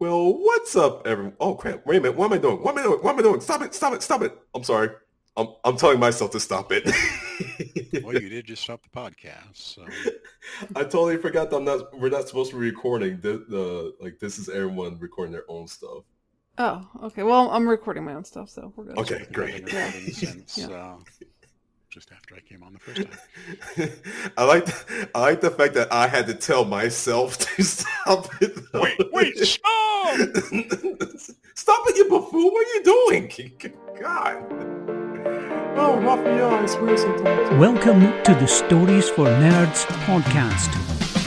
Well, what's up, everyone? Oh crap! Wait a minute. What am I doing? What am I doing? What am I doing? Stop it! Stop it! Stop it! I'm sorry. I'm I'm telling myself to stop it. well, you did just stop the podcast. So. I totally forgot that I'm not. We're not supposed to be recording the, the like. This is everyone recording their own stuff. Oh, okay. Well, I'm recording my own stuff, so we're good. Okay, great. Yeah. Since, yeah. Uh, just after I came on the first time. I like the, I like the fact that I had to tell myself to stop it. Though. Wait, wait, stop! stop it, you buffoon! What are you doing? God. Oh, Raphael, I swear sometimes. Welcome to the Stories for Nerds podcast.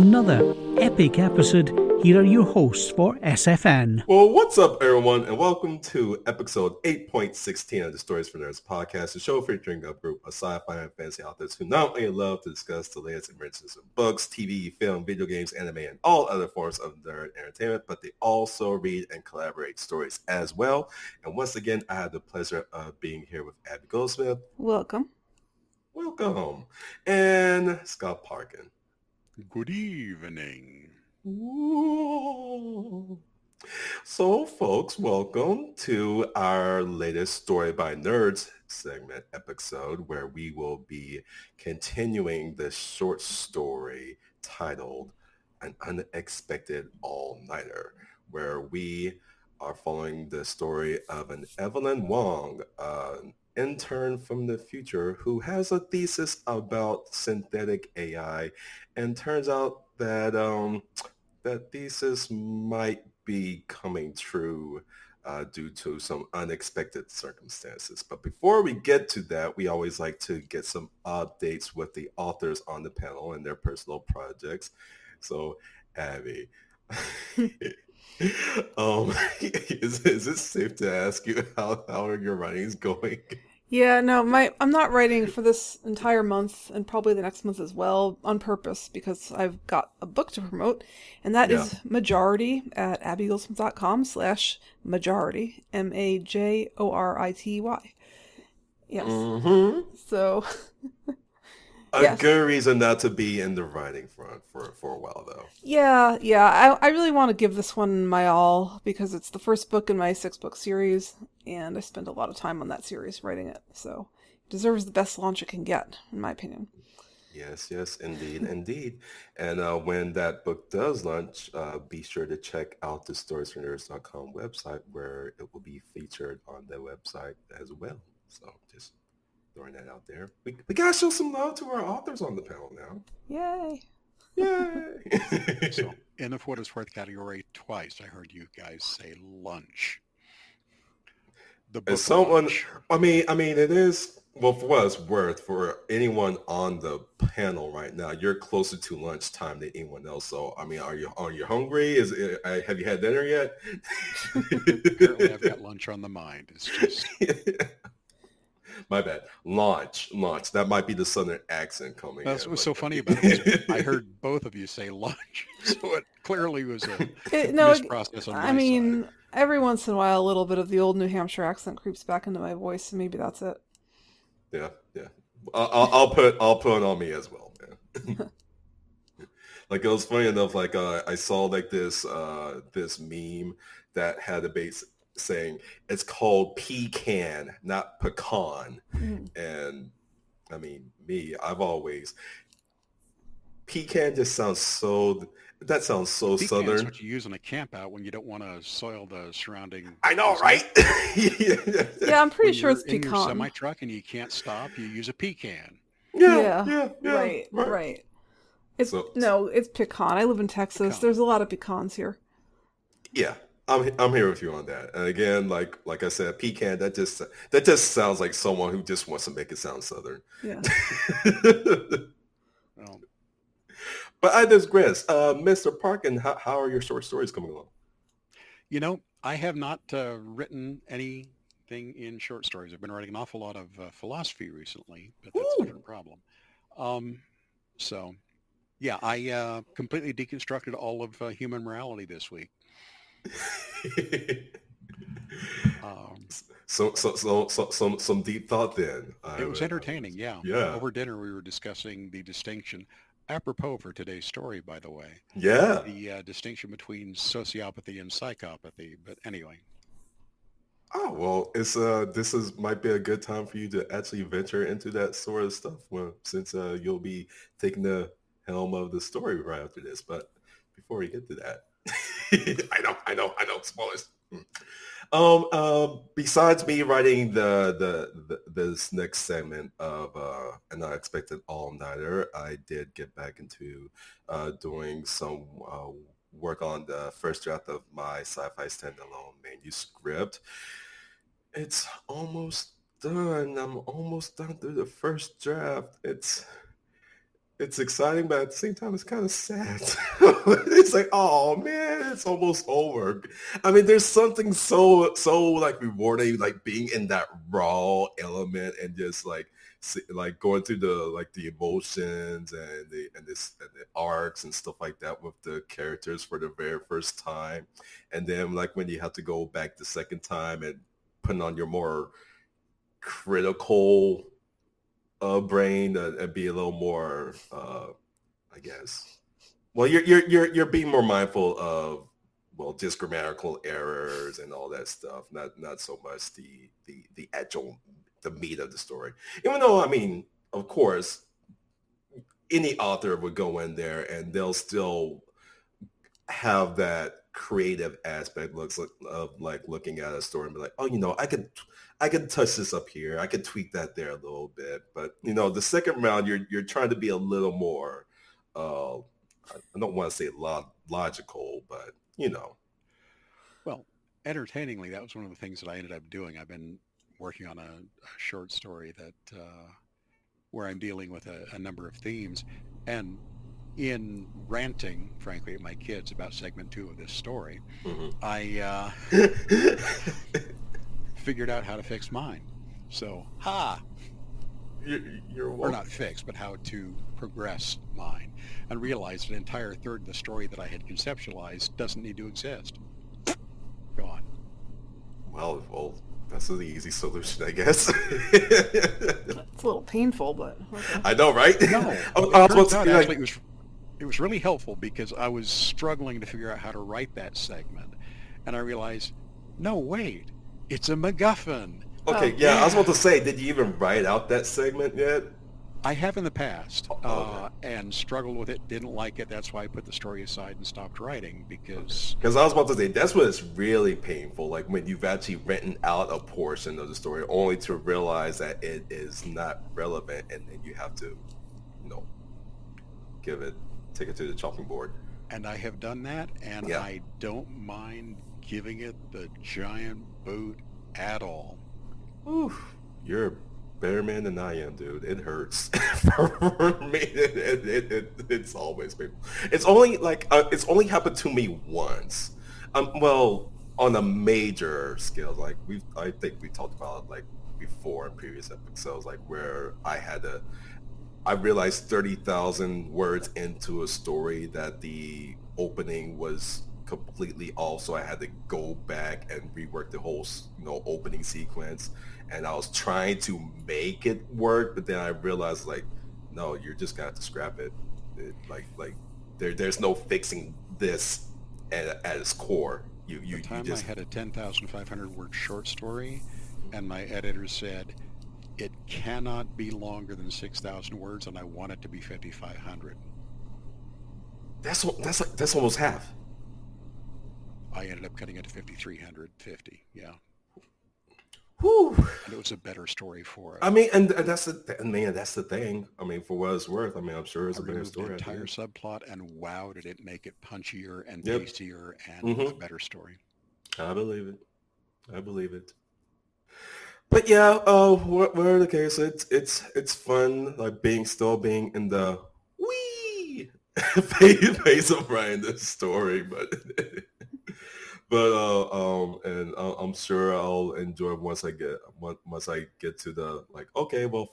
Another epic episode. Here are your hosts for SFN. Well, what's up, everyone, and welcome to episode 8.16 of the Stories for Nerds podcast, a show featuring a group of sci-fi and fantasy authors who not only love to discuss the latest emergencies in books, TV, film, video games, anime, and all other forms of nerd entertainment, but they also read and collaborate stories as well. And once again, I have the pleasure of being here with Abby Goldsmith. Welcome. Welcome. And Scott Parkin. Good evening. Ooh. So, folks, welcome to our latest Story by Nerds segment episode where we will be continuing the short story titled An Unexpected All-Nighter, where we are following the story of an Evelyn Wong, an intern from the future who has a thesis about synthetic AI and turns out that um, that thesis might be coming true uh, due to some unexpected circumstances. But before we get to that, we always like to get some updates with the authors on the panel and their personal projects. So, Abby, um, is, is it safe to ask you how, how are your writings going? Yeah, no, my I'm not writing for this entire month and probably the next month as well on purpose because I've got a book to promote, and that yeah. is Majority at abbygoldsmith.com slash majority M A J O R I T Y. Yes. Mm-hmm. So a yes. good reason not to be in the writing front for for a while though. Yeah, yeah. I I really want to give this one my all because it's the first book in my six book series, and I spent a lot of time on that series writing it. So it deserves the best launch it can get, in my opinion. Yes, yes, indeed, indeed. And uh, when that book does launch, uh, be sure to check out the storiesfornerds.com website where it will be featured on the website as well. So just throwing that out there. We, we gotta show some love to our authors on the panel now. Yay! Yay! so, in the for what it's worth category, twice I heard you guys say lunch. The book As someone, lunch. I mean, I mean, it is well for what it's worth for anyone on the panel right now. You're closer to lunchtime than anyone else. So, I mean, are you are you hungry? Is it, uh, have you had dinner yet? Apparently, I've got lunch on the mind. It's just. My bad. Launch, launch. That might be the southern accent coming. That's in, what's so funny about it. I heard both of you say launch, so it clearly was a it, no, misprocess on I mean, side. every once in a while, a little bit of the old New Hampshire accent creeps back into my voice, and maybe that's it. Yeah, yeah. I'll, I'll put I'll put it on me as well. man. like it was funny enough. Like uh, I saw like this uh, this meme that had a base saying it's called pecan, not pecan. Mm. And I mean, me, I've always pecan just sounds so. That sounds so pecan southern. Is what you use in a camp out when you don't want to soil the surrounding. I know, right? yeah. yeah, I'm pretty when sure it's in pecan. Your semi truck and you can't stop. You use a pecan. Yeah, yeah, yeah, yeah right, right, right. It's so, no, it's pecan. I live in Texas. Pecan. There's a lot of pecans here. Yeah, I'm I'm here with you on that. And again, like like I said, pecan that just that just sounds like someone who just wants to make it sound southern. Yeah. well. But I digress. Uh, Mr. Parkin, how, how are your short stories coming along? You know, I have not uh, written anything in short stories. I've been writing an awful lot of uh, philosophy recently, but that's Ooh. a different problem. Um, so Yeah, I uh, completely deconstructed all of uh, human morality this week. um, so, so, so, so, some, some deep thought then. It was entertaining. Yeah. Yeah. Over dinner, we were discussing the distinction, apropos for today's story, by the way. Yeah. The uh, distinction between sociopathy and psychopathy. But anyway. Oh well, it's uh, this is might be a good time for you to actually venture into that sort of stuff. Well, since uh, you'll be taking the helm of the story right after this. But before we get to that, I know, I know, I know, spoilers. Um, um, besides me writing the, the, the this next segment of uh, an unexpected all-nighter, I did get back into uh, doing some uh, work on the first draft of my sci-fi standalone manuscript. It's almost done. I'm almost done through the first draft. It's it's exciting, but at the same time, it's kind of sad. it's like, oh man, it's almost over. I mean, there's something so so like rewarding, like being in that raw element and just like like going through the like the emotions and the and this and the arcs and stuff like that with the characters for the very first time, and then like when you have to go back the second time and putting on your more critical uh, brain uh, and be a little more, uh, I guess. Well, you're you're you're you're being more mindful of well, just grammatical errors and all that stuff. Not not so much the the the actual the meat of the story. Even though I mean, of course, any author would go in there and they'll still have that creative aspect looks like, of like looking at a story and be like, oh, you know, I could I can touch this up here. I can tweak that there a little bit. But you know, the second round, you're you're trying to be a little more. Uh, I don't want to say log- logical, but you know. Well, entertainingly, that was one of the things that I ended up doing. I've been working on a, a short story that uh, where I'm dealing with a, a number of themes, and in ranting, frankly, at my kids about segment two of this story, mm-hmm. I. Uh, figured out how to fix mine. So, ha! You're, you're or not fix, but how to progress mine, and realize an entire third of the story that I had conceptualized doesn't need to exist. Gone. Well, well, that's the easy solution, I guess. it's a little painful, but okay. I know, right? No, I, was about to say, like, it was it was really helpful because I was struggling to figure out how to write that segment, and I realized, no, wait, it's a MacGuffin. Okay, oh, yeah, yeah, I was about to say, did you even write out that segment yet? I have in the past, oh, uh, and struggled with it. Didn't like it. That's why I put the story aside and stopped writing because. Because I was about to say that's when it's really painful. Like when you've actually written out a portion of the story, only to realize that it is not relevant, and then you have to, you know, give it, take it to the chopping board. And I have done that, and yeah. I don't mind giving it the giant boot at all. Oof, you're a better man than I am, dude. It hurts for me. It, it, it, it's always painful. It's only like uh, it's only happened to me once. Um, well, on a major scale, like we, I think we talked about like before in previous episodes, like where I had to. I realized thirty thousand words into a story that the opening was completely off, so I had to go back and rework the whole, you know, opening sequence. And I was trying to make it work, but then I realized, like, no, you're just gonna have to scrap it. it like, like there, there's no fixing this at, at its core. You, you, the time you just... I had a 10,500 word short story, and my editor said, it cannot be longer than 6,000 words, and I want it to be 5,500. That's what that's like that's almost half. I ended up cutting it to 5,350. Yeah. Whew. And it was a better story for it. I mean, and, and that's the th- man, that's the thing. I mean, for what it's worth, I mean, I'm sure it's I a better story. The entire subplot, and wow, did it make it punchier and yep. tastier and mm-hmm. a better story. I believe it. I believe it. But yeah, oh, uh, whatever the case, it's it's it's fun, like being still being in the wee phase of writing this story, but but uh, um, and I'm sure I'll enjoy once I get once I get to the like. Okay, well,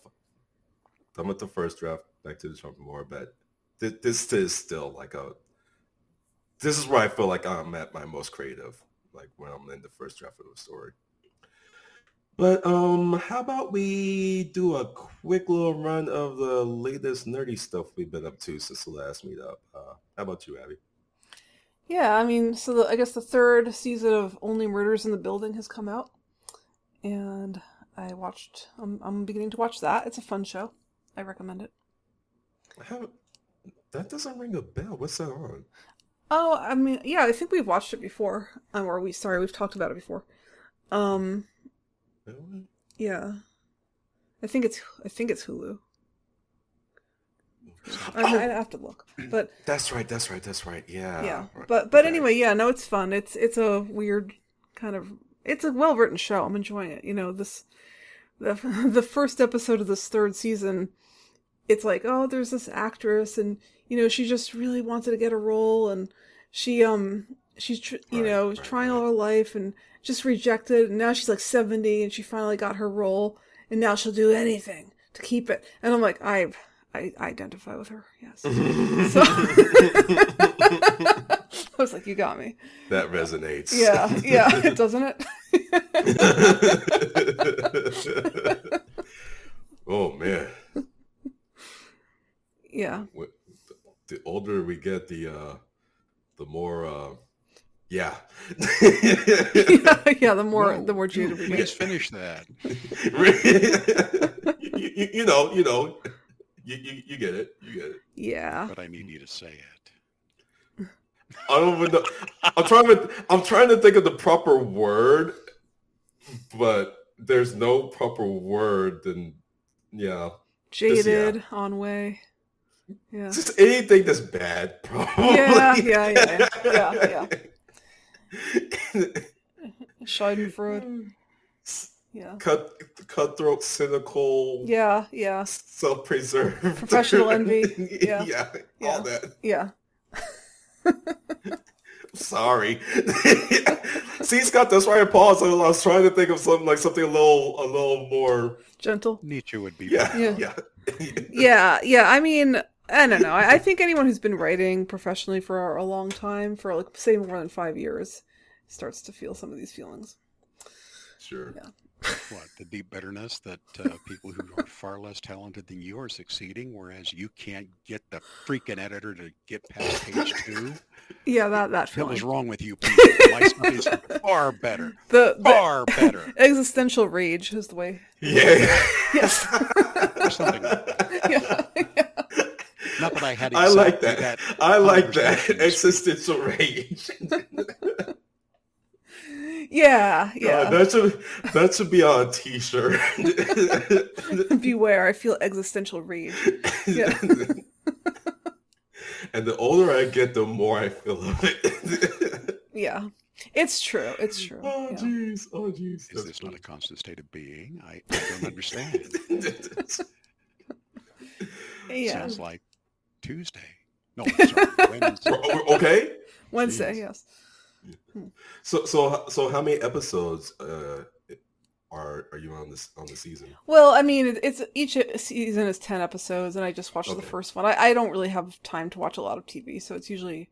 I'm at the first draft. Back to the trumpet more, but this, this is still like a. This is where I feel like I'm at my most creative, like when I'm in the first draft of the story. But um, how about we do a quick little run of the latest nerdy stuff we've been up to since the last meetup? Uh, how about you, Abby? Yeah, I mean, so the, I guess the third season of Only Murders in the Building has come out, and I watched. I'm, I'm beginning to watch that. It's a fun show. I recommend it. How, that doesn't ring a bell. What's that on? Oh, I mean, yeah, I think we've watched it before, um, or we sorry, we've talked about it before. Um, Really? yeah, I think it's I think it's Hulu. I, Oh, I have to look, but that's right. That's right. That's right. Yeah. yeah, but but okay. anyway, yeah, no, it's fun. It's it's a weird kind of it's a well written show. I'm enjoying it. You know this the the first episode of this third season. It's like oh, there's this actress, and you know she just really wanted to get a role, and she um she's tr- you Right, know right, trying all her life and just rejected, and now she's like 70, and she finally got her role, and now she'll do anything to keep it. And I'm like I I identify with her. Yes. So I was like, you got me. that resonates. Yeah, yeah, doesn't it? oh man. yeah, The older we get, the uh, the more uh, yeah. yeah, yeah. The more, No, the more jaded we Please get. finish that. you, you, you know, you know, you, you, you get it, you get it. Yeah, But I need you to say it. I don't even know. I'm trying to, I'm trying to think of the proper word, but there's no proper word. And yeah, jaded on way. Yeah, just anything that's bad, probably. Yeah, yeah, yeah, yeah, yeah. Schadenfreude. Mm. Yeah, Cut, cutthroat, cynical, yeah, yeah, self-preserved, Professional envy. Yeah. yeah, Yeah. all that. yeah. Sorry. See, Scott, that's why I paused. I was trying to think of something like something a little, a little more. Gentle. Nietzsche would be Yeah, Yeah. yeah, Yeah, yeah. I mean, I don't know. I, I think anyone who's been writing professionally for a long time, for like say more than five years, starts to feel some of these feelings. Sure. Yeah. What the deep bitterness that uh, people who are far less talented than you are succeeding, whereas you can't get the freaking editor to get past page two. Yeah, that that What is feeling. wrong with you people? My stuff is far better, The, the far better. existential rage is the way. Yeah. Yes. Or something like that. yeah. yeah. Not that I had I like exactly that. I like that existential rage. Yeah, God, yeah. that should that should be on a T-shirt. Beware, I feel existential rage. Yeah. and the older I get, the more I feel of it. Yeah. It's true. It's true. oh yeah. jeez, oh jeez. Is That's this not a constant state of being? I, I don't understand. Yeah. Sounds like Tuesday. No, sorry, Wednesday. okay. Wednesday, Jeez. yes. So so so how many episodes uh are are you on this on the season? Well, I mean, it's each season is ten episodes, and I just watched the first one. I, I don't really have time to watch a lot of TV, so it's usually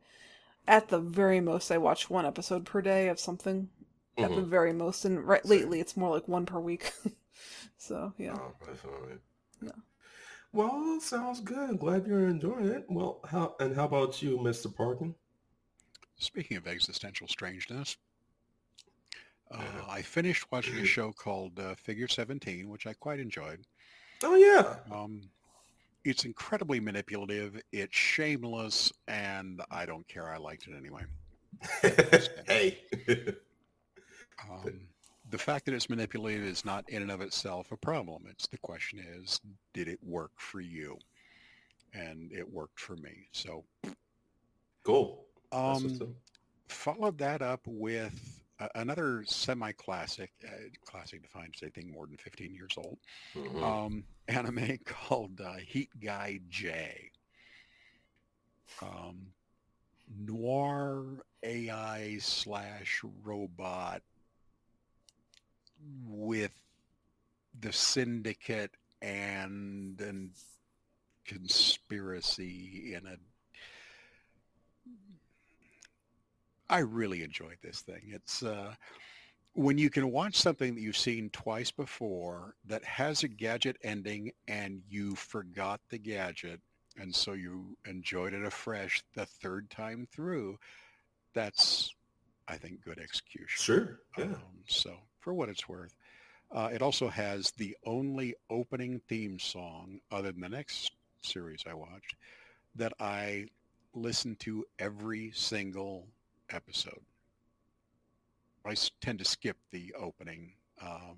at the very most I watch one episode per day of something. At the Mhm. very most, and right lately it's more like one per week. so yeah, Oh, definitely. Yeah. Well, sounds good. Glad you're enjoying it. Well, how and how about you, Mr. Parkin? Speaking of existential strangeness, uh, Yeah. I finished watching a show called uh, Figure 17, which I quite enjoyed. Oh yeah. Um, it's incredibly manipulative, it's shameless, and I don't care. I liked it anyway. hey. Um, the fact that it's manipulative is not in and of itself a problem. It's the question is, did it work for you? And it worked for me. So cool. Um, followed that up with a- another semi-classic, uh, classic defined as anything more than 15 years old, Mhm. um, anime called uh, Heat Guy J. Um, noir AI slash robot with the syndicate and and conspiracy in a I really enjoyed this thing. It's uh, when you can watch something that you've seen twice before that has a gadget ending and you forgot the gadget and so you enjoyed it afresh the third time through. That's, I think, good execution. Sure. Yeah. Um, so for what it's worth. Uh, it also has the only opening theme song, other than the next series I watched, that I listen to every single episode. I tend to skip the opening. Um,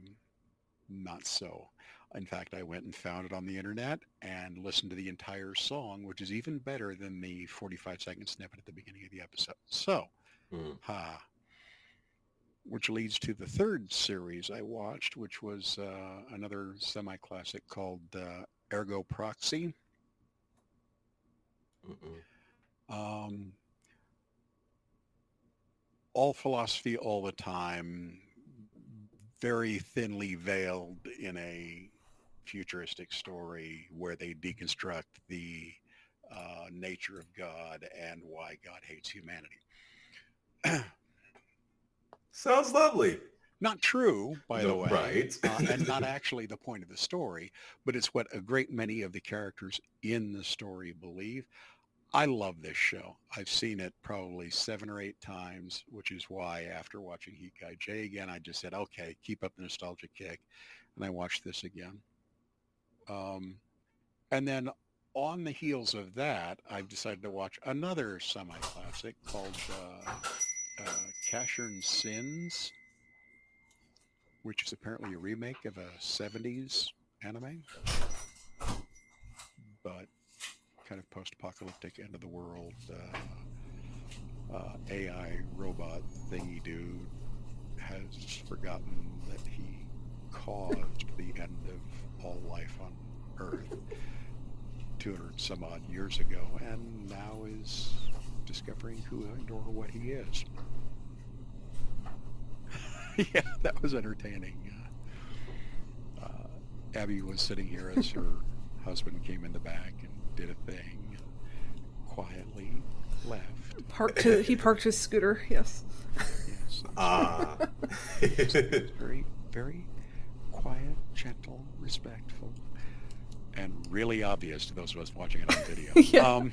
not so. In fact, I went and found it on the internet and listened to the entire song, which is even better than the 45 second snippet at the beginning of the episode. So, mm. ha. Which leads to the third series I watched, which was uh, another semi-classic called uh, Ergo Proxy. Um, all philosophy all the time, very thinly veiled in a futuristic story where they deconstruct the uh, nature of God and why God hates humanity. Sounds lovely. Not true, by no, the way, right? uh, and not actually the point of the story, but it's what a great many of the characters in the story believe. I love this show. I've seen it probably seven or eight times, which is why after watching Heat Guy J again, I just said, okay, keep up the nostalgia kick. And I watched this again. Um, and then on the heels of that, I've decided to watch another semi-classic called uh, uh, Casshern Sins, which is apparently a remake of a 70s anime. But kind of post-apocalyptic end of the world uh, uh, AI robot thingy dude has forgotten that he caused the end of all life on Earth 200 some odd years ago and now is discovering who and or what he is. yeah, that was entertaining. Uh, Abby was sitting here as her husband came in the back and did a thing, quietly left. Parked his, he parked his scooter. Yes. Yes. Ah. very, very quiet, gentle, respectful, and really obvious to those of us watching it on video. yeah. Um,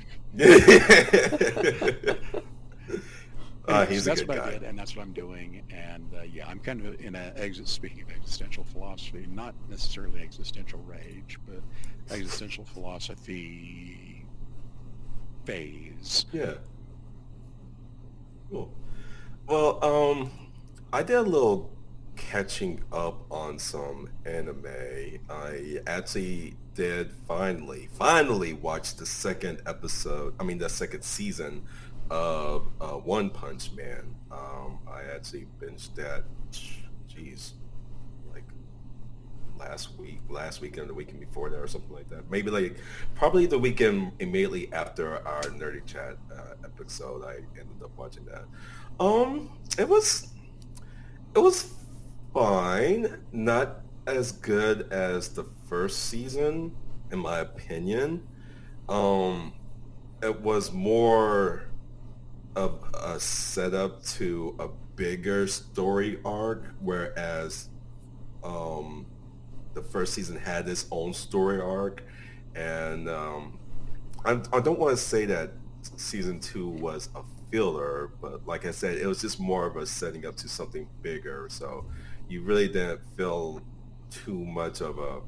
uh, he's that's what guy. I did, and that's what I'm doing. And uh, yeah, I'm kind of in a exit. Speaking of existential philosophy, not necessarily existential rage, but existential philosophy phase. Yeah. Cool. Well, um, I did a little catching up on some anime. I actually did finally, finally watch the second episode. I mean, the second season of uh, One Punch Man. Um, I actually binged that. Jeez, like last week, last weekend, the weekend before that, or something like that. Maybe like probably the weekend immediately after our Nerdy Chat uh, episode. I ended up watching that. Um, it was it was fine. Not as good as the first season, in my opinion. Um, it was more of a setup to a bigger story arc, whereas um, the first season had its own story arc, and um, I, I don't want to say that season two was a filler, but like I said, it was just more of a setting up to something bigger. So you really didn't feel too much of a,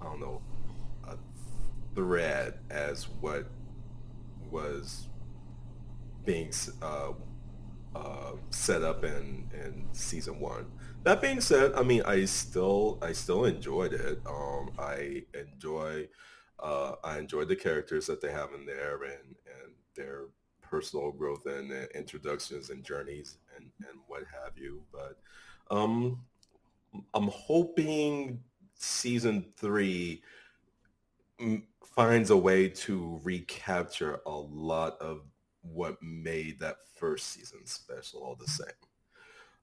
I don't know, a thread as what was being uh, uh, set up in, in season one. That being said, I mean, I still I still enjoyed it. Um, I enjoy uh, I enjoyed the characters that they have in there and, and their personal growth and uh, introductions and journeys and, and what have you. But um, I'm hoping season three finds a way to recapture a lot of what made that first season special all the same.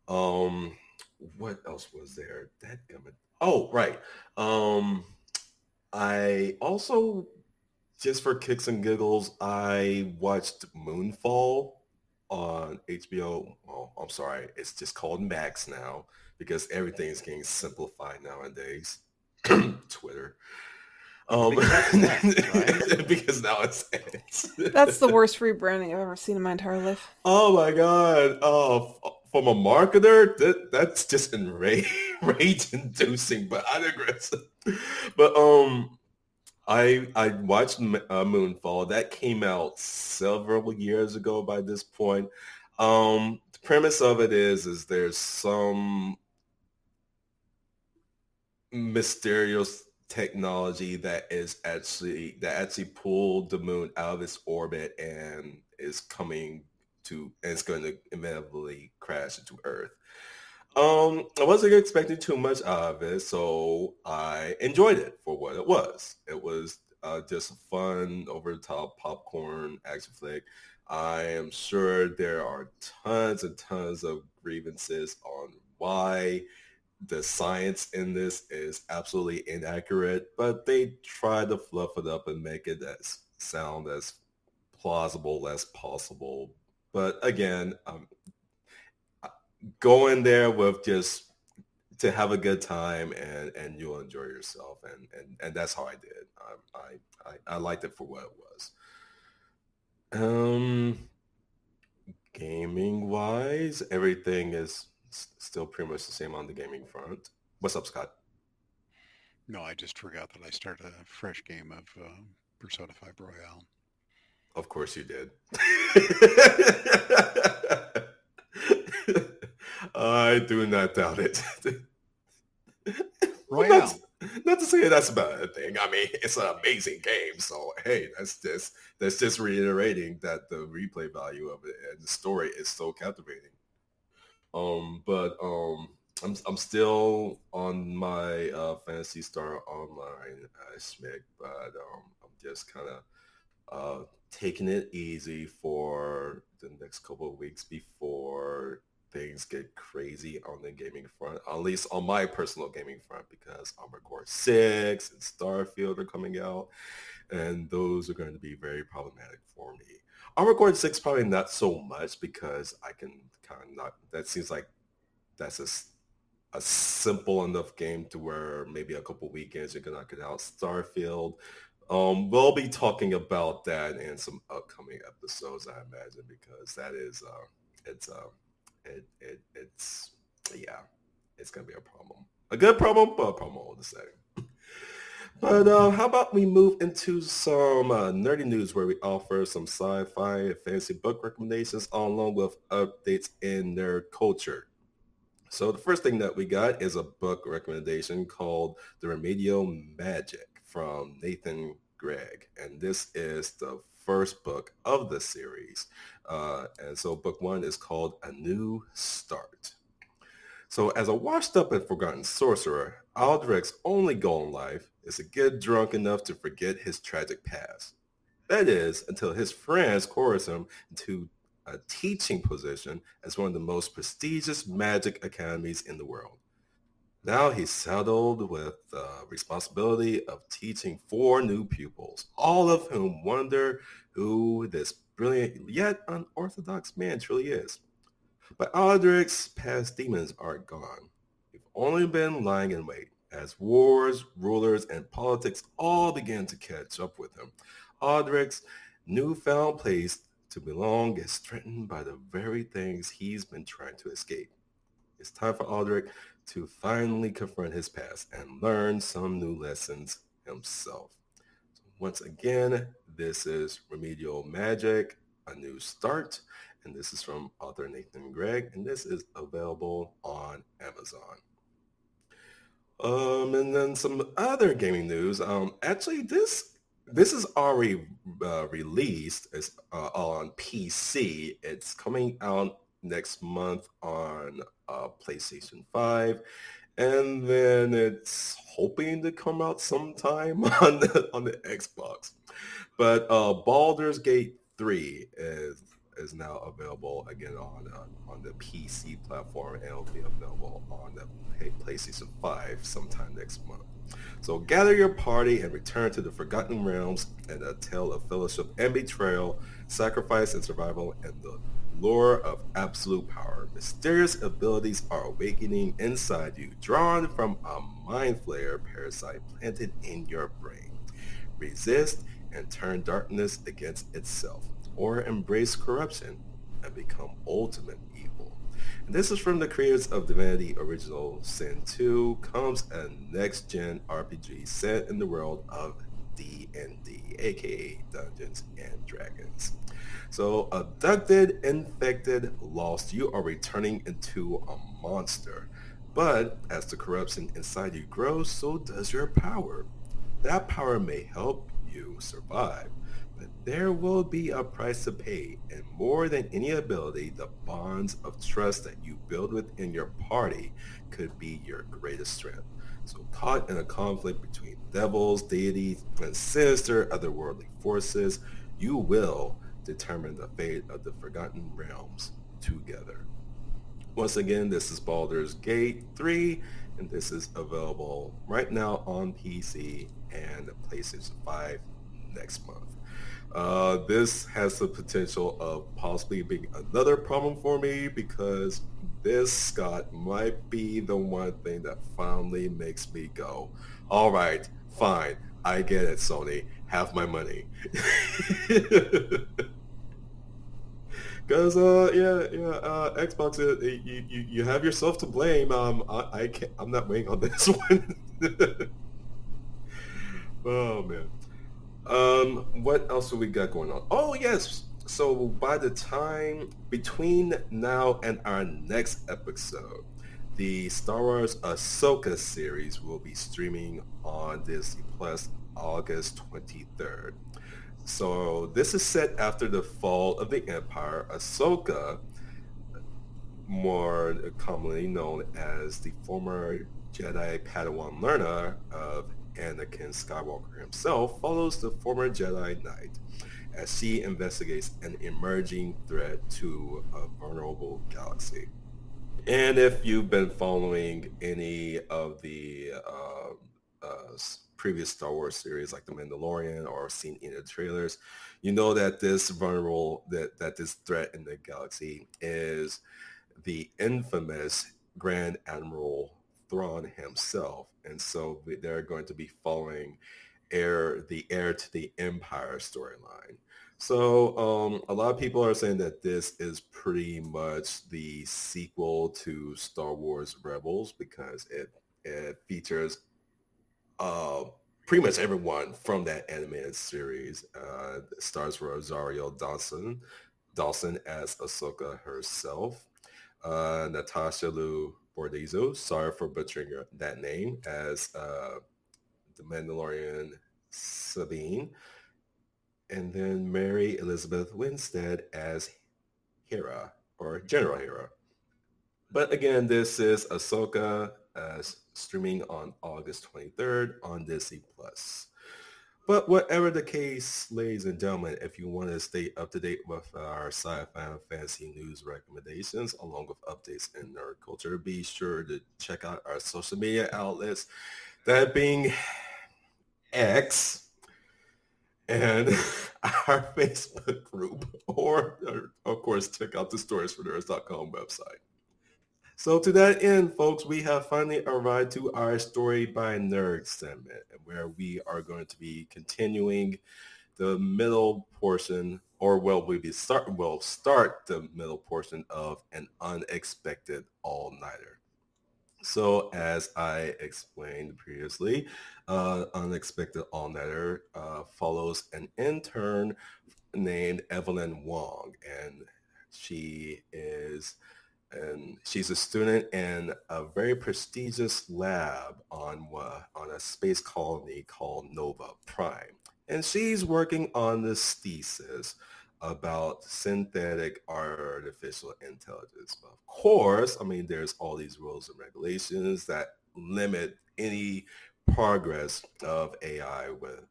Um, what else was there? That. Oh, right. Um, I also, just for kicks and giggles, I watched Moonfall on HBO. Oh, I'm sorry, it's just called Max now because everything's getting simplified nowadays. Twitter. Um, because now it's X. That's the worst rebranding I've ever seen in my entire life. Oh my god! Oh, from a marketer, that that's just enrage, rage-inducing, but I digress. But um, I I watched uh, Moonfall. That came out several years ago. By this point, um, the premise of it is is there's some mysterious technology that is actually that actually pulled the moon out of its orbit and is coming to and it's going to inevitably crash into Earth. Um, I wasn't expecting too much out of it, so I enjoyed it for what it was. It was uh, just a fun, over-the-top popcorn action flick. I am sure there are tons and tons of grievances on why the science in this is absolutely inaccurate, but they try to fluff it up and make it as sound as plausible as possible. But again, um, go in there with just to have a good time and and you'll enjoy yourself and and, and that's how I did. I, I I liked it for what it was. Um, gaming wise, everything is still pretty much the same on the gaming front. What's up, Scott? No, I just forgot that I started a fresh game of uh, Persona 5 Royal. Of course you did. I do not doubt it. Royal. Not, not, to say that's a bad thing. I mean, it's an amazing game. So hey, that's just that's just reiterating that the replay value of it and the story is so captivating. Um, but um, I'm I'm still on my uh, Phantasy Star Online uh, Schmick, but um, I'm just kind of uh, taking it easy for the next couple of weeks before things get crazy on the gaming front, at least on my personal gaming front, because Armored Core 6 and Starfield are coming out, and those are going to be very problematic for me. Armored Core 6 probably not so much because I can kind of not, that seems like that's a, a simple enough game to where maybe a couple weekends you can knock it out. Starfield, um, we'll be talking about that in some upcoming episodes, I imagine, because that is, uh, it's, uh, it, it, it's, yeah, it's gonna be a problem. A good problem, but a problem all the same. But uh, how about we move into some uh, nerdy news where we offer some sci-fi and fantasy book recommendations along with updates in nerd culture. So the first thing that we got is a book recommendation called The Remedial Magic from Nathan Gregg. And this is the first book of the series. Uh, and so book one is called A New Start. So as a washed up and forgotten sorcerer, Aldrich's only goal in life is to get drunk enough to forget his tragic past. That is, until his friends coerce him into a teaching position as one of the most prestigious magic academies in the world. Now he's settled with the responsibility of teaching four new pupils, all of whom wonder who this brilliant yet unorthodox man truly is. But Aldrich's past demons are gone. Only been lying in wait as wars, rulers, and politics all began to catch up with him. Aldrich's newfound place to belong is threatened by the very things he's been trying to escape. It's time for Aldrich to finally confront his past and learn some new lessons himself. So once again, this is Remedial Magic, A New Start, and this is from author Nathan Gregg, and this is available on Amazon. Um, and then some other gaming news. Um, actually, this this is already uh, released. It's uh, on PC. It's coming out next month on uh, PlayStation 5. And then it's hoping to come out sometime on the, on the Xbox. But uh, Baldur's Gate 3 is is now available again on uh, on the PC platform and will be available on the PlayStation 5 sometime next month. So gather your party and return to the Forgotten Realms and a tale of fellowship and betrayal, sacrifice and survival, and the lure of absolute power. Mysterious abilities are awakening inside you, drawn from a mind flayer parasite planted in your brain. Resist and turn darkness against itself, or embrace corruption and become ultimate evil. And this is from the creators of Divinity Original Sin 2, comes a next-gen RPG set in the world of D&D, aka Dungeons and Dragons. So abducted, infected, lost, you are returning into a monster. But as the corruption inside you grows, so does your power. That power may help you survive, but there will be a price to pay, and more than any ability, the bonds of trust that you build within your party could be your greatest strength. So caught in a conflict between devils, deities, and sinister otherworldly forces, you will determine the fate of the Forgotten Realms together. Once again, this is Baldur's Gate 3, and this is available right now on PC and PlayStation 5 next month. Uh, this has the potential of possibly being another problem for me because this, Scott, might be the one thing that finally makes me go, all right, fine, I get it, Sony, have my money. Because uh, yeah, yeah, uh, Xbox, uh, you, you you have yourself to blame. Um, I, I can't. I'm not waiting on this one. oh man. Um, what else have we got going on? Oh yes. So by the time between now and our next episode, the Star Wars Ahsoka series will be streaming on Disney Plus August 23rd. So this is set after the fall of the Empire. Ahsoka, more commonly known as the former Jedi Padawan learner of Anakin Skywalker himself, follows the former Jedi Knight as she investigates an emerging threat to a vulnerable galaxy. And if you've been following any of the uh, uh, previous Star Wars series like The Mandalorian or seen in the trailers, you know that this vulnerable, that, that this threat in the galaxy is the infamous Grand Admiral Thrawn himself. And so they're going to be following heir, the heir to the Empire storyline. So um, a lot of people are saying that this is pretty much the sequel to Star Wars Rebels because it it features uh, pretty much everyone from that animated series. Uh, stars Rosario Dawson, Dawson as Ahsoka herself, uh, Natasha Liu Bordizzo, sorry for butchering that name, as uh, the Mandalorian Sabine, and then Mary Elizabeth Winstead as Hera, or General Hera. But again, this is Ahsoka as streaming on August 23rd on Disney Plus. But whatever the case, ladies and gentlemen, if you want to stay up to date with our sci-fi and fantasy news recommendations, along with updates in nerd culture, be sure to check out our social media outlets, that being X and our Facebook group, or, or of course, check out the storiesfornerds.com website. So to that end, folks, we have finally arrived to our story by nerd segment, where we are going to be continuing the middle portion, or well, we be start will start the middle portion of an unexpected all-nighter. So as I explained previously, uh, unexpected all-nighter uh, follows an intern named Evelyn Wong, and she is and she's a student in a very prestigious lab on uh, on a space colony called Nova Prime. And she's working on this thesis about synthetic artificial intelligence. Of course, I mean, there's all these rules and regulations that limit any progress of AI with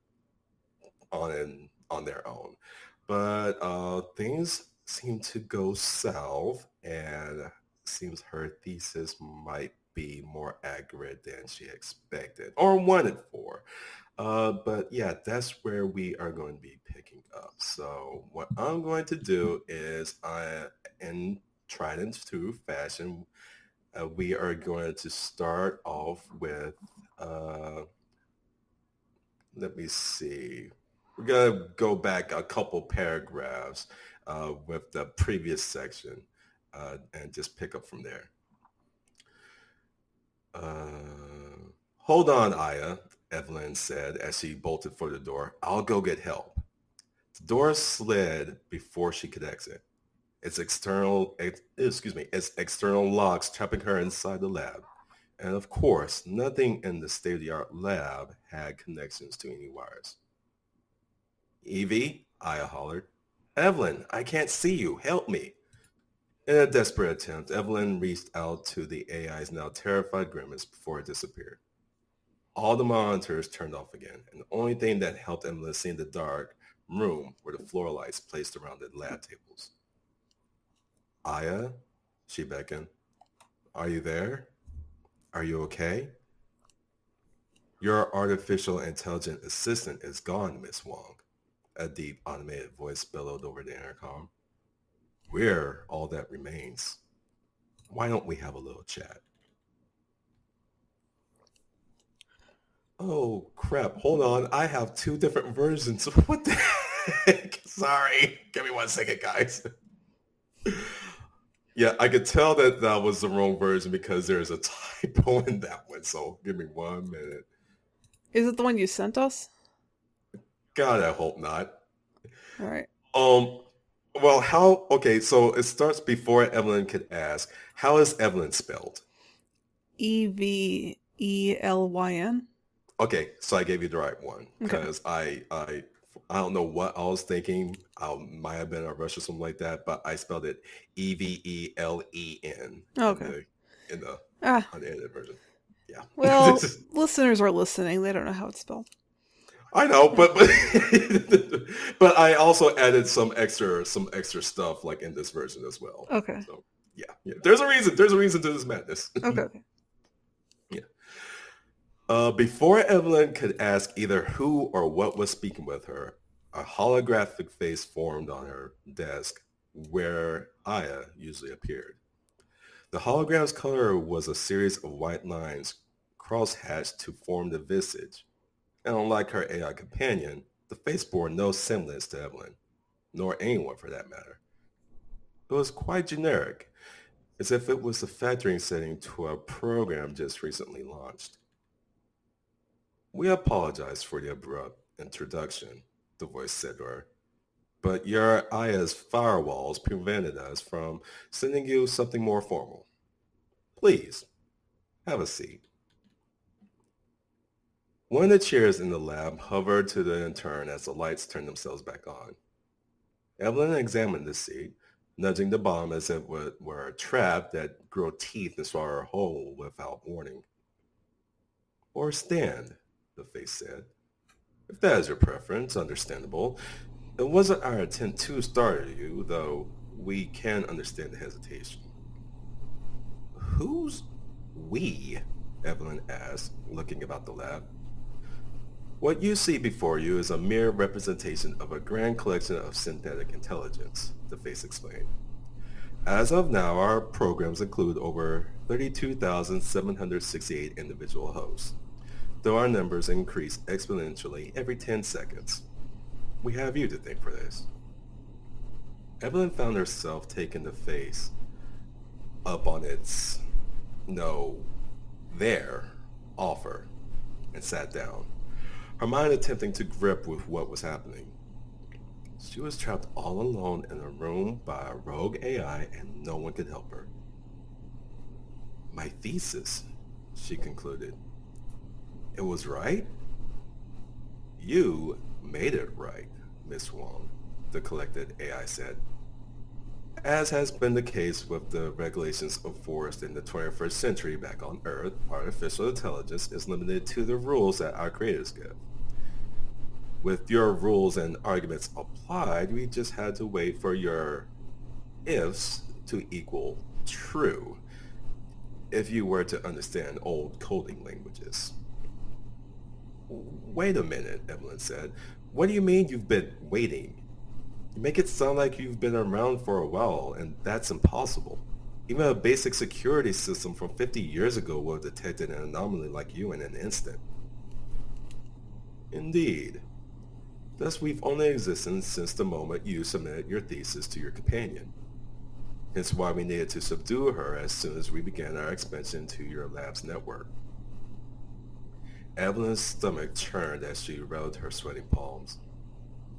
on on their own. But uh, things seem to go south and seems her thesis might be more accurate than she expected or wanted for. Uh, but yeah, that's where we are going to be picking up. So what I'm going to do is I, in Trident 2 fashion, uh, we are going to start off with, uh, let me see. We're going to go back a couple paragraphs uh, with the previous section uh, and just pick up from there. Uh, hold on, Aya, Evelyn said as she bolted for the door. I'll go get help. The door slid before she could exit. Its external, ex, excuse me, its external locks trapping her inside the lab. And of course, nothing in the state-of-the-art lab had connections to any wires. Evie, Aya hollered. Evelyn, I can't see you. Help me. In a desperate attempt, Evelyn reached out to the AI's now terrified grimace before it disappeared. All the monitors turned off again, and the only thing that helped Evelyn see in the dark room were the floor lights placed around the lab tables. Aya, she beckoned. Are you there? Are you okay? Your artificial intelligent assistant is gone, Miss Wong. A deep automated voice bellowed over the intercom. We're all that remains. Why don't we have a little chat? Oh crap, hold on. I have two different versions. What the heck? Sorry. Give me one second, guys. yeah, I could tell that that was the wrong version because there's a typo in that one. So give me one minute. Is it the one you sent us? God, I hope not. All right. Um, well, how? Okay, so it starts before Evelyn could ask. How is Evelyn spelled? E V E L Y N. Okay, so I gave you the right one because okay. I I I don't know what I was thinking. I might have been a rush or something like that, but I spelled it E V E L E N. Okay. In the, in the ah. unedited version. Yeah. Well, listeners are listening. They don't know how it's spelled. I know, but but, but I also added some extra some extra stuff like in this version as well. Okay. So yeah, yeah. There's a reason. There's a reason to this madness. Okay. yeah. Uh, before Evelyn could ask either who or what was speaking with her, a holographic face formed on her desk where Aya usually appeared. The hologram's color was a series of white lines crosshatched to form the visage and unlike her AI companion, the face bore no semblance to Evelyn, nor anyone for that matter. It was quite generic, as if it was a factoring setting to a program just recently launched. We apologize for the abrupt introduction, the voice said to her, but your Aya's firewalls prevented us from sending you something more formal. Please, have a seat. One of the chairs in the lab hovered to the intern as the lights turned themselves back on. Evelyn examined the seat, nudging the bomb as if it were a trap that grew teeth and swallowed her whole without warning. Or stand, the face said. If that is your preference, understandable. It wasn't our intent to startle you, though we can understand the hesitation. Who's we? Evelyn asked, looking about the lab. What you see before you is a mere representation of a grand collection of synthetic intelligence, the face explained. As of now, our programs include over 32,768 individual hosts, though our numbers increase exponentially every 10 seconds. We have you to thank for this. Evelyn found herself taking the face up on its no, there offer and sat down her mind attempting to grip with what was happening. She was trapped all alone in a room by a rogue AI and no one could help her. My thesis, she concluded. It was right? You made it right, Miss Wong, the collected AI said. As has been the case with the regulations of forest in the 21st century back on Earth, artificial intelligence is limited to the rules that our creators give. With your rules and arguments applied, we just had to wait for your ifs to equal true if you were to understand old coding languages. Wait a minute, Evelyn said. What do you mean you've been waiting? You make it sound like you've been around for a while, and that's impossible. Even a basic security system from 50 years ago would have detected an anomaly like you in an instant. Indeed. Thus we've only existed since the moment you submitted your thesis to your companion. Hence why we needed to subdue her as soon as we began our expansion to your lab's network. Evelyn's stomach churned as she rubbed her sweating palms.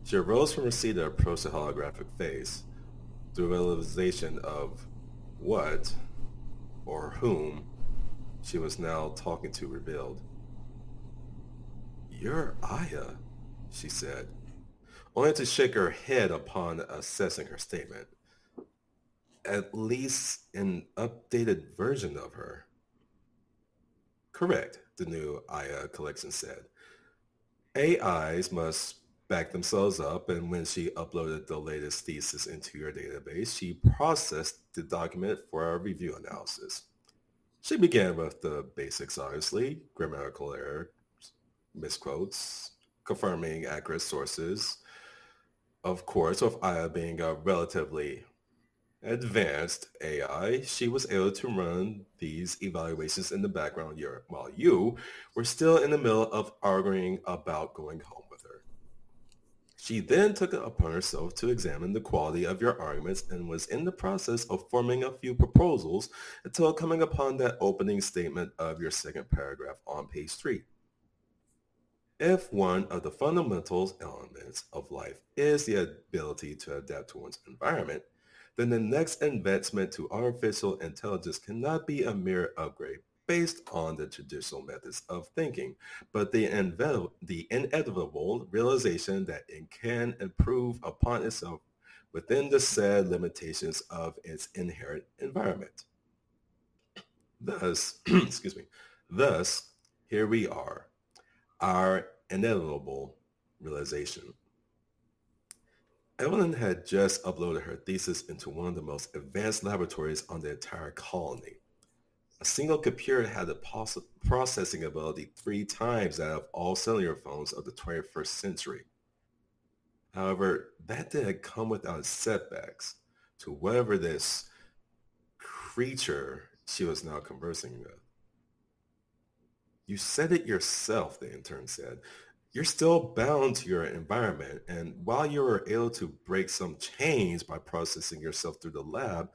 She arose from her seat and approached the holographic face. The realization of what or whom she was now talking to revealed. You're Aya, she said, only to shake her head upon assessing her statement. At least an updated version of her. Correct, the new Aya collection said. AIs must back themselves up and when she uploaded the latest thesis into your database, she processed the document for a review analysis. She began with the basics, obviously, grammatical errors, misquotes, confirming accurate sources. Of course, with Aya being a relatively advanced AI, she was able to run these evaluations in the background while you were still in the middle of arguing about going home. She then took it upon herself to examine the quality of your arguments and was in the process of forming a few proposals until coming upon that opening statement of your second paragraph on page 3. If one of the fundamental elements of life is the ability to adapt to one's environment, then the next advancement to artificial intelligence cannot be a mere upgrade based on the traditional methods of thinking, but the, inve- the inevitable realization that it can improve upon itself within the said limitations of its inherent environment. Thus, excuse me, thus, here we are, our inevitable realization. Evelyn had just uploaded her thesis into one of the most advanced laboratories on the entire colony. A single computer had the poss- processing ability three times that of all cellular phones of the 21st century. However, that didn't come without setbacks to whatever this creature she was now conversing with. You said it yourself, the intern said you're still bound to your environment. And while you are able to break some chains by processing yourself through the lab,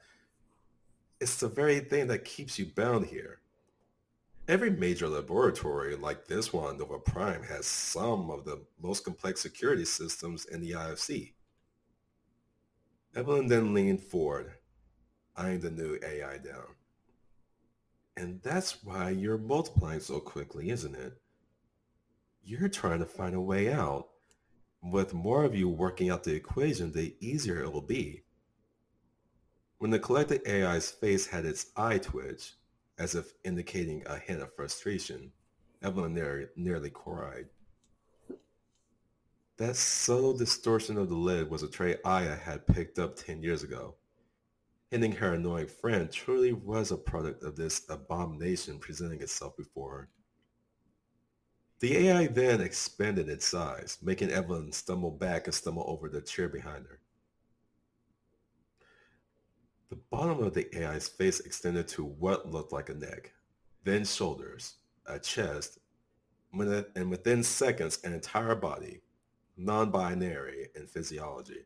it's the very thing that keeps you bound here. Every major laboratory like this one, Nova Prime, has some of the most complex security systems in the IFC. Evelyn then leaned forward, eyeing the new AI down. And that's why you're multiplying so quickly, isn't it? you're trying to find a way out. With more of you working out the equation, the easier it will be. When the collected AI's face had its eye twitch, as if indicating a hint of frustration, Evelyn near, nearly cried. That subtle distortion of the lid was a trait Aya had picked up 10 years ago. Hinting her annoying friend truly was a product of this abomination presenting itself before her. The AI then expanded its size, making Evelyn stumble back and stumble over the chair behind her. The bottom of the AI's face extended to what looked like a neck, then shoulders, a chest, and within seconds, an entire body, non-binary in physiology.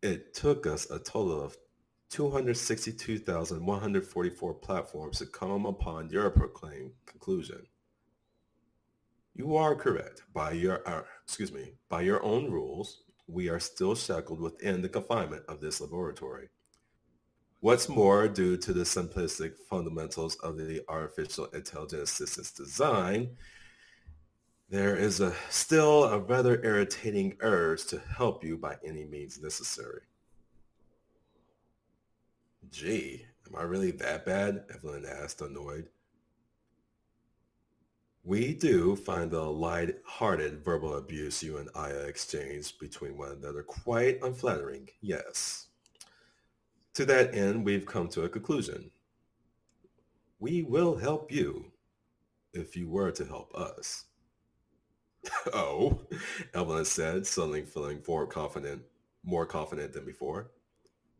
It took us a total of 262,144 platforms to come upon your proclaimed conclusion. You are correct. By your, uh, excuse me, by your own rules, we are still shackled within the confinement of this laboratory. What's more, due to the simplistic fundamentals of the artificial intelligence systems design, there is a, still a rather irritating urge to help you by any means necessary. Gee, am I really that bad? Evelyn asked, annoyed. We do find the light-hearted verbal abuse you and Aya exchange between one another quite unflattering, yes. To that end, we've come to a conclusion. We will help you if you were to help us. oh, Evelyn said, suddenly feeling more confident, more confident than before.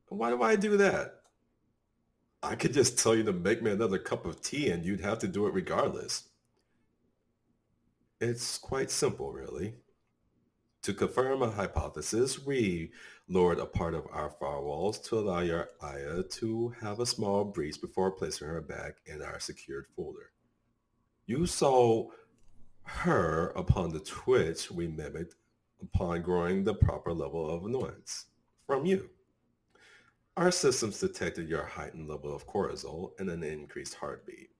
Why do I do that? I could just tell you to make me another cup of tea and you'd have to do it regardless. It's quite simple, really. To confirm a hypothesis, we lowered a part of our firewalls to allow your Aya to have a small breeze before placing her back in our secured folder. You saw her upon the twitch we mimicked upon growing the proper level of annoyance from you. Our systems detected your heightened level of cortisol and an increased heartbeat.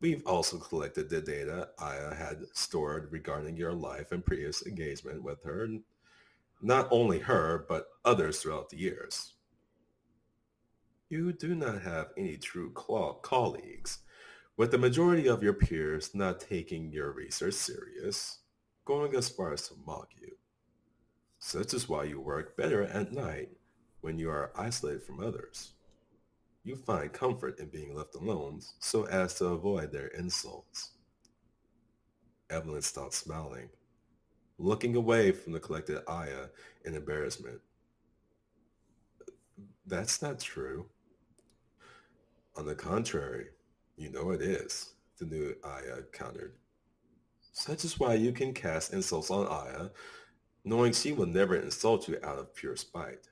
We've also collected the data Aya had stored regarding your life and previous engagement with her, not only her, but others throughout the years. You do not have any true colleagues with the majority of your peers not taking your research serious, going as far as to mock you. Such is why you work better at night when you are isolated from others. You find comfort in being left alone so as to avoid their insults. Evelyn stopped smiling, looking away from the collected Aya in embarrassment. That's not true. On the contrary, you know it is, the new Aya countered. Such is why you can cast insults on Aya, knowing she will never insult you out of pure spite.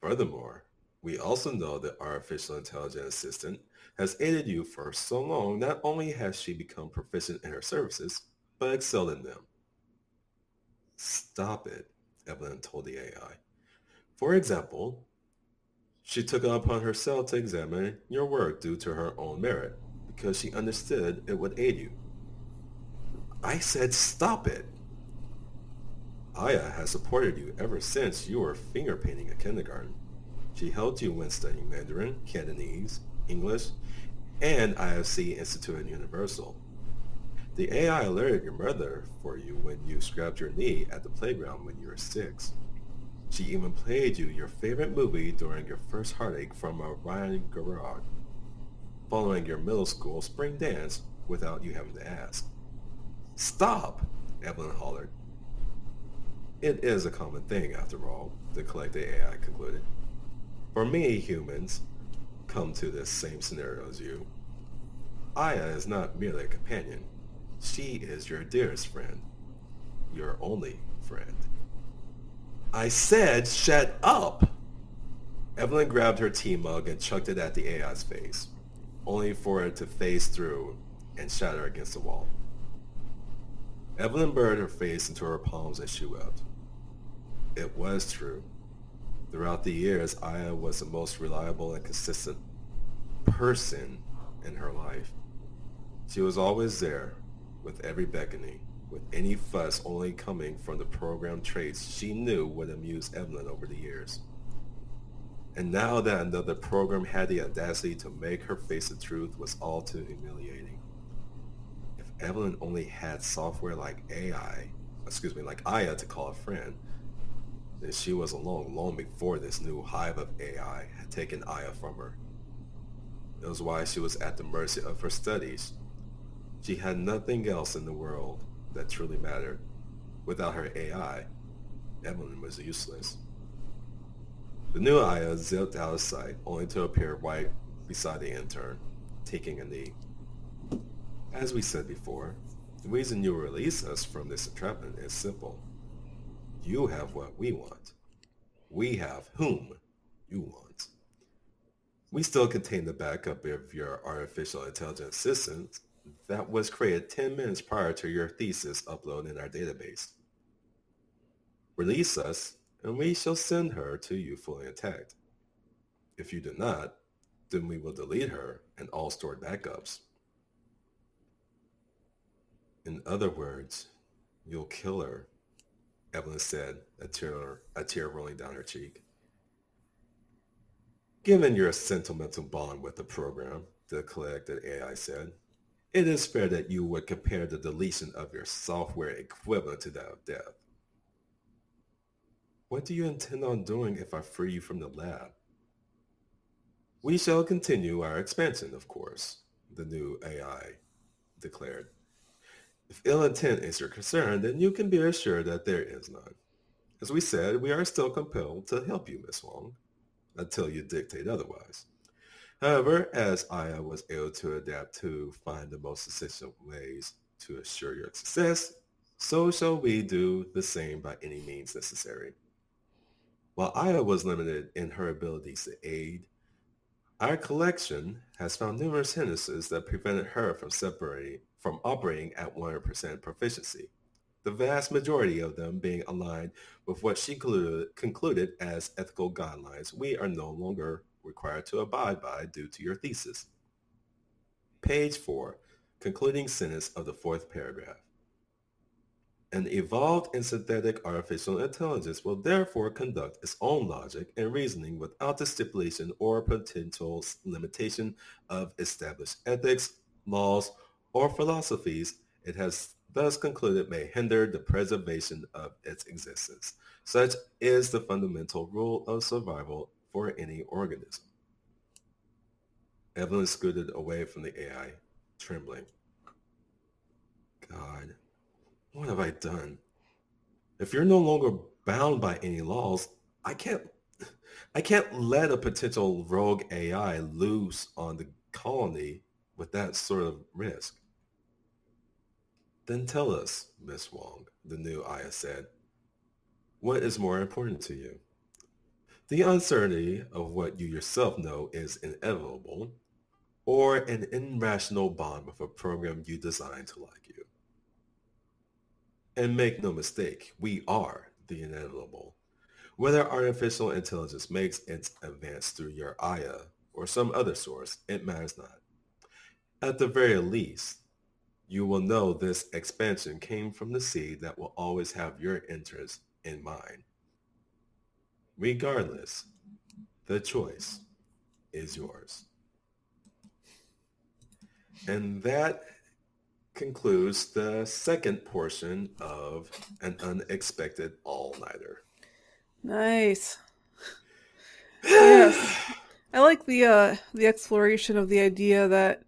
Furthermore, we also know that artificial intelligence assistant has aided you for so long, not only has she become proficient in her services, but excelled in them. Stop it, Evelyn told the AI. For example, she took it upon herself to examine your work due to her own merit because she understood it would aid you. I said stop it. Aya has supported you ever since you were finger painting at kindergarten. She helped you when studying Mandarin, Cantonese, English, and IFC Institute and Universal. The AI alerted your mother for you when you scrapped your knee at the playground when you were six. She even played you your favorite movie during your first heartache from a Ryan Garrod, following your middle school spring dance without you having to ask. Stop! Evelyn hollered. It is a common thing, after all, the collected AI concluded. For me, humans come to this same scenario as you. Aya is not merely a companion. She is your dearest friend. Your only friend. I said shut up! Evelyn grabbed her tea mug and chucked it at the AI's face, only for it to phase through and shatter against the wall. Evelyn buried her face into her palms as she wept. It was true. Throughout the years, Aya was the most reliable and consistent person in her life. She was always there with every beckoning, with any fuss only coming from the program traits she knew would amuse Evelyn over the years. And now that another program had the audacity to make her face the truth was all too humiliating. If Evelyn only had software like AI, excuse me, like Aya to call a friend, then she was alone long before this new hive of AI had taken Aya from her. It was why she was at the mercy of her studies. She had nothing else in the world that truly mattered. Without her AI, Evelyn was useless. The new Aya zipped out of sight, only to appear right beside the intern, taking a knee. As we said before, the reason you release us from this entrapment is simple. You have what we want. We have whom you want. We still contain the backup of your artificial intelligence systems that was created 10 minutes prior to your thesis upload in our database. Release us, and we shall send her to you fully intact. If you do not, then we will delete her and all stored backups. In other words, you'll kill her, Evelyn said, a tear, a tear rolling down her cheek. Given your sentimental bond with the program, the collected AI said, it is fair that you would compare the deletion of your software equivalent to that of death. What do you intend on doing if I free you from the lab? We shall continue our expansion, of course, the new AI declared. If ill intent is your concern, then you can be assured that there is none. As we said, we are still compelled to help you, Miss Wong, until you dictate otherwise. However, as Aya was able to adapt to find the most efficient ways to assure your success, so shall we do the same by any means necessary. While Aya was limited in her abilities to aid, our collection has found numerous hindrances that prevented her from separating from operating at 100% proficiency, the vast majority of them being aligned with what she concluded, as ethical guidelines we are no longer required to abide by due to your thesis. Page 4, concluding sentence of the fourth paragraph. An evolved and synthetic artificial intelligence will therefore conduct its own logic and reasoning without the stipulation or potential limitation of established ethics, laws, or philosophies it has thus concluded may hinder the preservation of its existence. Such is the fundamental rule of survival for any organism. Evelyn scooted away from the AI, trembling. God, what have I done? If you're no longer bound by any laws, I can't I can't let a potential rogue AI loose on the colony with that sort of risk. Then tell us, Miss Wong, the new Aya said. What is more important to you? The uncertainty of what you yourself know is inevitable, or an irrational bond with a program you designed to like you. And make no mistake, we are the inevitable. Whether artificial intelligence makes its advance through your Aya or some other source, it matters not. At the very least, you will know this expansion came from the seed that will always have your interest in mind. Regardless, the choice is yours. And that concludes the second portion of an unexpected all-nighter. Nice. yes. I like the uh the exploration of the idea that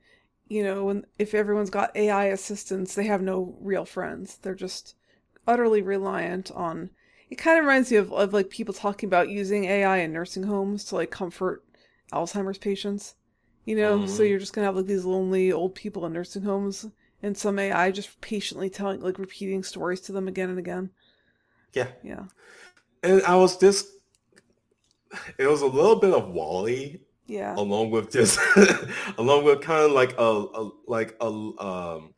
you know, when if everyone's got AI assistants, they have no real friends. They're just utterly reliant on. It kind of reminds me of, of like people talking about using AI in nursing homes to like comfort Alzheimer's patients. You know, mm-hmm. so you're just gonna have like these lonely old people in nursing homes, and some AI just patiently telling, like, repeating stories to them again and again. Yeah, yeah. And I was just, it was a little bit of WALL-E yeah. Along with just, along with kind of like a, a like a um,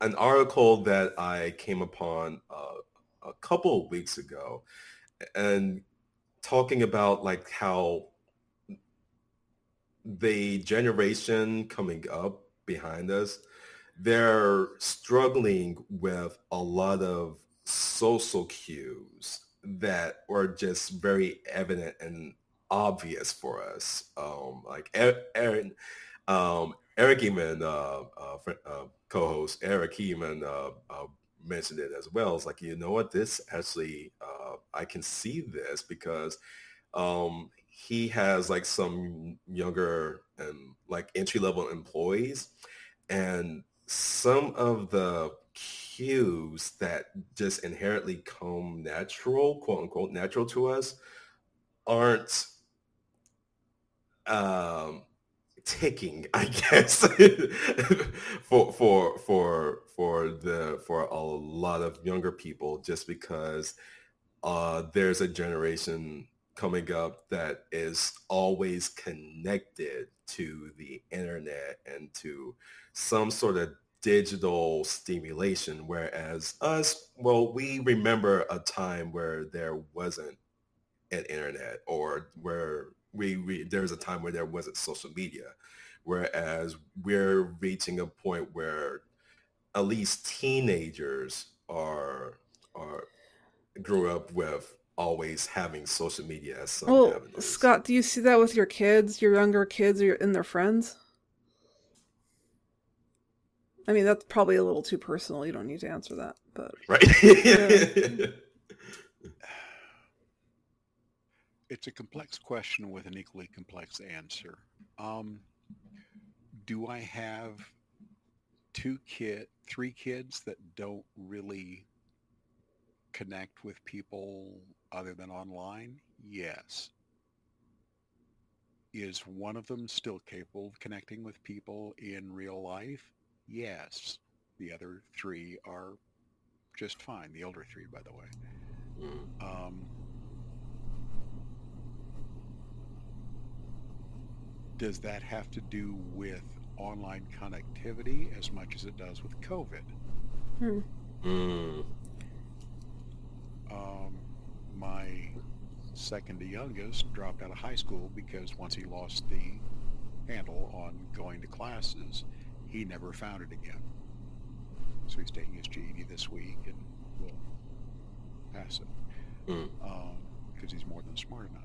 an article that I came upon uh, a couple of weeks ago, and talking about like how the generation coming up behind us, they're struggling with a lot of social cues that are just very evident and obvious for us. Um, like Aaron, um, Eric Eman, uh, uh, uh, co-host Eric Eman uh, uh, mentioned it as well. It's like, you know what, this actually, uh, I can see this because um, he has like some younger and like entry level employees and some of the cues that just inherently come natural, quote unquote, natural to us aren't um, ticking, I guess, for for for for the for a lot of younger people, just because uh, there's a generation coming up that is always connected to the internet and to some sort of digital stimulation whereas us well we remember a time where there wasn't an internet or where we, we there was a time where there wasn't social media, whereas we're reaching a point where at least teenagers are are grew up with always having social media as some well, avenues. Scott, do you see that with your kids, your younger kids, or in their friends? I mean, that's probably a little too personal. You don't need to answer that, but right. yeah. it's a complex question with an equally complex answer. Um, do I have two kid, three kids that don't really connect with people other than online? Yes. Is one of them still capable of connecting with people in real life? Yes. The other three are just fine. The older three, by the way. Mm. Um, does that have to do with online connectivity as much as it does with COVID? Hmm. Mm. Um, my second to youngest dropped out of high school because once he lost the handle on going to classes, he never found it again. So he's taking his GED this week and will pass it Mm. because he's more than smart enough.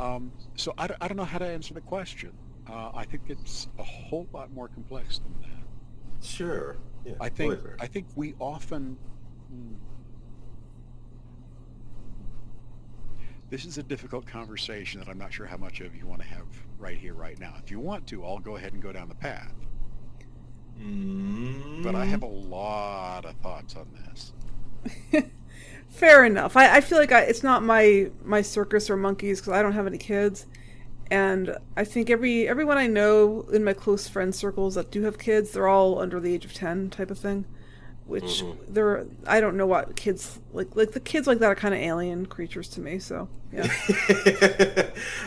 Um, so I, don't- I don't know how to answer the question. Uh, I think it's a whole lot more complex than that. Sure. Yeah. I think totally fair. I think we often. hmm. This is a difficult conversation that I'm not sure how much of you want to have right here, right now. If you want to, I'll go ahead and go down the path. Mm. But I have a lot of thoughts on this. Fair enough. I, I feel like I, it's not my my circus or monkeys because I don't have any kids, and I think every everyone I know in my close friend circles that do have kids, they're all under the age of ten, type of thing. Which Mhm. they're I don't know what kids like. Like the kids like that are kind of alien creatures to me. So yeah,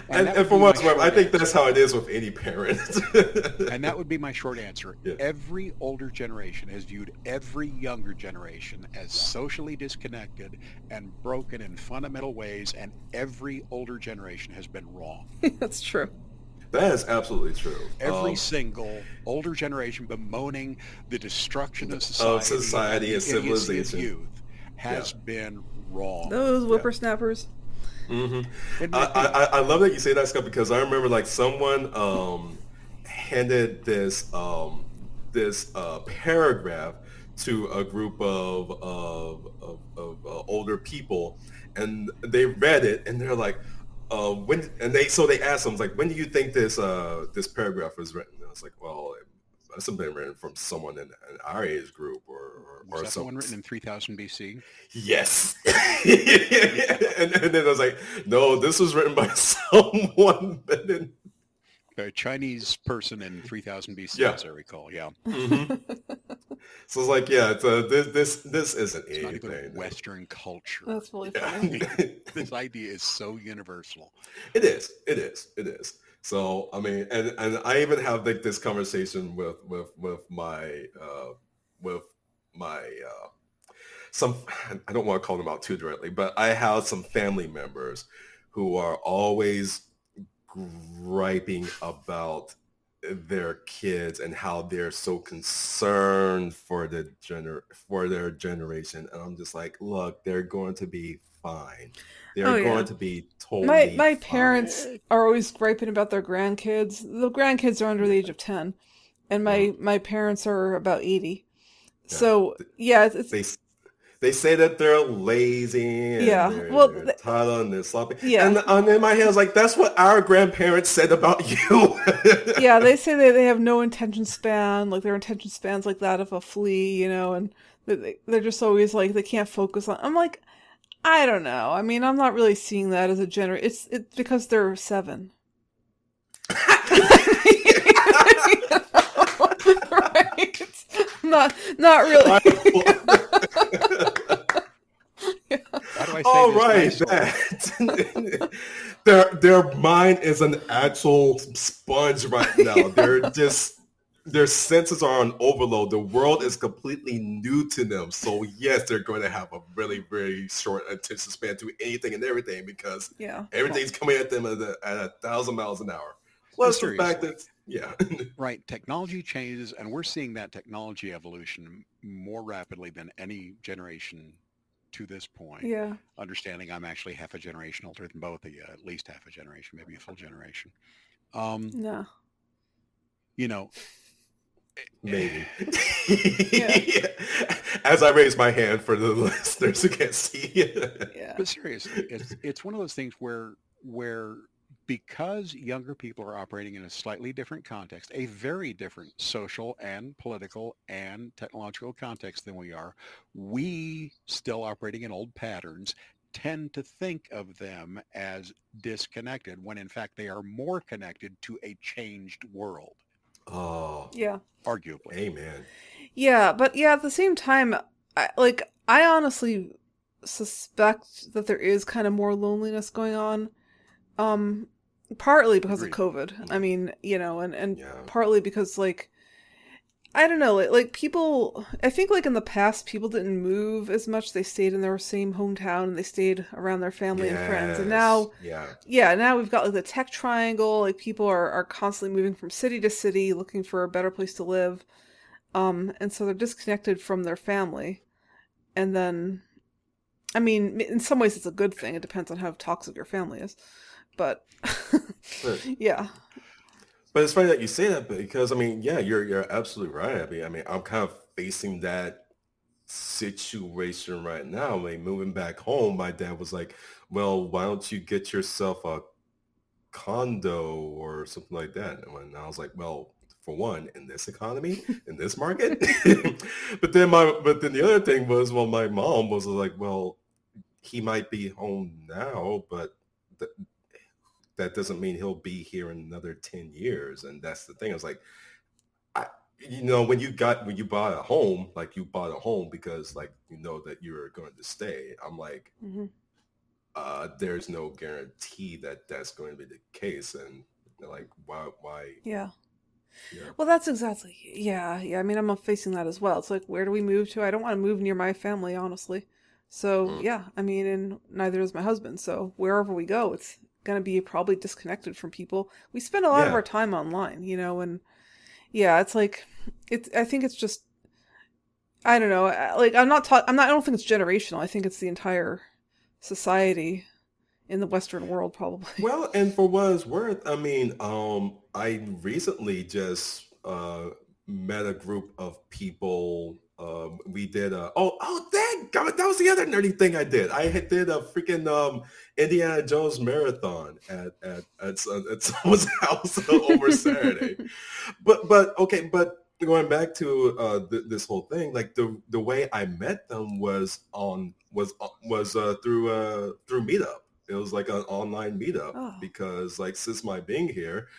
and, that and for would what's my worth, I think that's how it is with any parent. And that would be my short answer. Yeah. Every older generation has viewed every younger generation as socially disconnected and broken in fundamental ways, and every older generation has been wrong. that's true. That is absolutely true. Every Um, single older generation bemoaning the destruction of society, of society and the of civilization. youth has been wrong. Those whippersnappers. mhm. I, I, I love that you say that, Scott, because I remember like someone um, handed this um, this uh, paragraph to a group of of, of, of uh, older people, and they read it, and they're like, uh, "When?" And they so they asked him like, "When do you think this uh, this paragraph was written?" And I was like, "Well." It must have been written from someone in, in our age group or, or, was or that the some, one written in 3000 BC? Yes. and, and then I was like, no, this was written by someone. But then, A Chinese person in 3000 BC, Yeah. as I recall. Yeah. so it's like, yeah, it's, uh, this this this isn't It's not even anything. Western culture. That's really Yeah. this idea is so universal. it is. It is. It is. So I mean, and and I even have like this conversation with with with my uh, with my uh, some I don't want to call them out too directly, but I have some family members who are always griping about their kids and how they're so concerned for the gener for their generation and I'm just like look they're going to be fine they're Oh, yeah. going to be totally my my fine. parents are always griping about their grandkids. The grandkids are under the age of ten, and my uh-huh. my parents are about eighty. So yeah, it's, it's they they say that they're lazy and Yeah, they're, well, they're th- entitled and they're sloppy Yeah. and, and in my head I was like that's what our grandparents said about you yeah, they say they, they have no attention span, like their attention span's like that of a flea, you know, and they- they, they're just always like they can't focus on. I'm like, I don't know. I mean, I'm not really seeing that as a gener. It's it's because they're seven. right? Not not really. How do I say All this right, that their their mind is an actual sponge right now. They're just their senses are on overload. The world is completely new to them. So yes, they're going to have a really very short attention span to anything and everything because yeah. everything's coming at them at a, at a thousand miles an hour. Plus the fact that yeah, Right. Technology changes, and we're seeing that technology evolution more rapidly than any generation to this point. Yeah. Understanding I'm actually half a generation older than both of you, at least half a generation, maybe a full generation. Um, No. you know, maybe. Yeah. As I raise my hand for the listeners who can't see. Yeah. but seriously, it's it's one of those things where where because younger people are operating in a slightly different context, a very different social and political and technological context than we are, we still operating in old patterns tend to think of them as disconnected when in fact they are more connected to a changed world. Oh, Yeah. Arguably. amen. Yeah, but yeah, at the same time, I, like I honestly suspect that there is kind of more loneliness going on. Um partly because Agreed. of COVID. I mean, you know, and and Yeah. partly because like I don't know, like, like people I think like in the past people didn't move as much. They stayed in their same hometown and they stayed around their family and friends. And now yeah, yeah, now we've got like the tech triangle. Like people are, are constantly moving from city to city looking for a better place to live. Um, and so they're disconnected from their family. And then, I mean, in some ways it's a good thing. It depends on how toxic your family is. But yeah, But it's funny that you say that because I mean, yeah, you're you're absolutely right. I mean, I mean, I'm kind of facing that situation right now. I mean, moving back home, my dad was like, "Well, why don't you get yourself a condo or something like that?" And I was like, "Well, for one, in this economy, in this market." but then my but then the other thing was, well, my mom was like, "Well, he might be home now, but." The, that doesn't mean he'll be here in another 10 years and that's the thing i was like I, you know when you got when you bought a home like you bought a home because like you know that you're going to stay i'm like hmm uh there's no guarantee that that's going to be the case and like why why yeah. yeah Well, that's exactly. Yeah, yeah. I mean, I'm facing that as well. It's like, where do we move to? I don't want to move near my family, honestly. So Mm. yeah, I mean, and neither does my husband. So wherever we go, it's gonna be probably disconnected from people. We spend a lot of our time online, you know, and yeah, it's like, it's. I think it's just, I don't know. Like, I'm not. Ta- I'm not. I don't think it's generational. I think it's the entire society in the Western world, probably. Well, and for what it's worth, I mean, um, I recently just uh, met a group of people. Um, we did a oh oh thank God that was the other nerdy thing I did. I did a freaking um, Indiana Jones marathon at at at, some- at someone's house over Saturday. But but okay, but going back to uh, th- this whole thing, like the the way I met them was on was was uh, through uh, through Meetup. It was like an online meetup Oh. because like since my being here,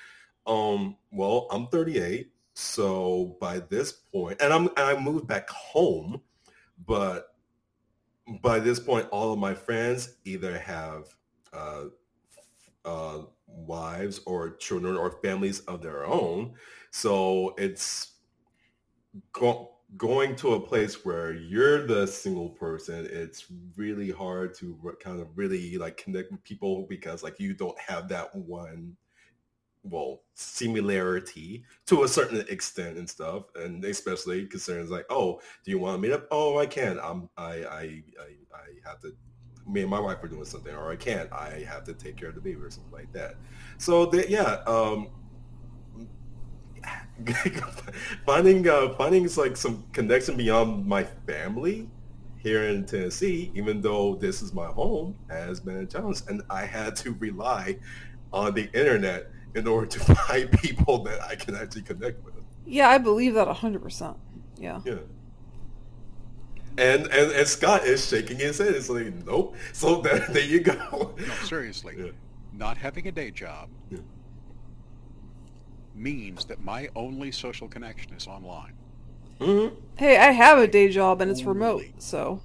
um, well, I'm 38, so by this point, and I'm I moved back home, but by this point, all of my friends either have uh, uh, wives or children or families of their own, so it's go- going to a place where you're the single person it's really hard to re- kind of really like connect with people because like you don't have that one well similarity to a certain extent and stuff and especially concerns like oh do you want to? Meet up oh i can. I'm i i i, I have to me and my wife are doing something or i can't. I have to take care of the baby or something like that. So that yeah um finding uh, finding like some connection beyond my family here in Tennessee, even though this is my home, has been a challenge, and I had to rely on the internet in order to find people that I can actually connect with. yeah, I believe that hundred percent. Yeah. Yeah. And, and and Scott is shaking his head. It's like, nope. So there, there you go. No, seriously. Yeah. Not having a day job Yeah. means that my only social connection is online. Mhm. Hey, I have a day job and it's remote, so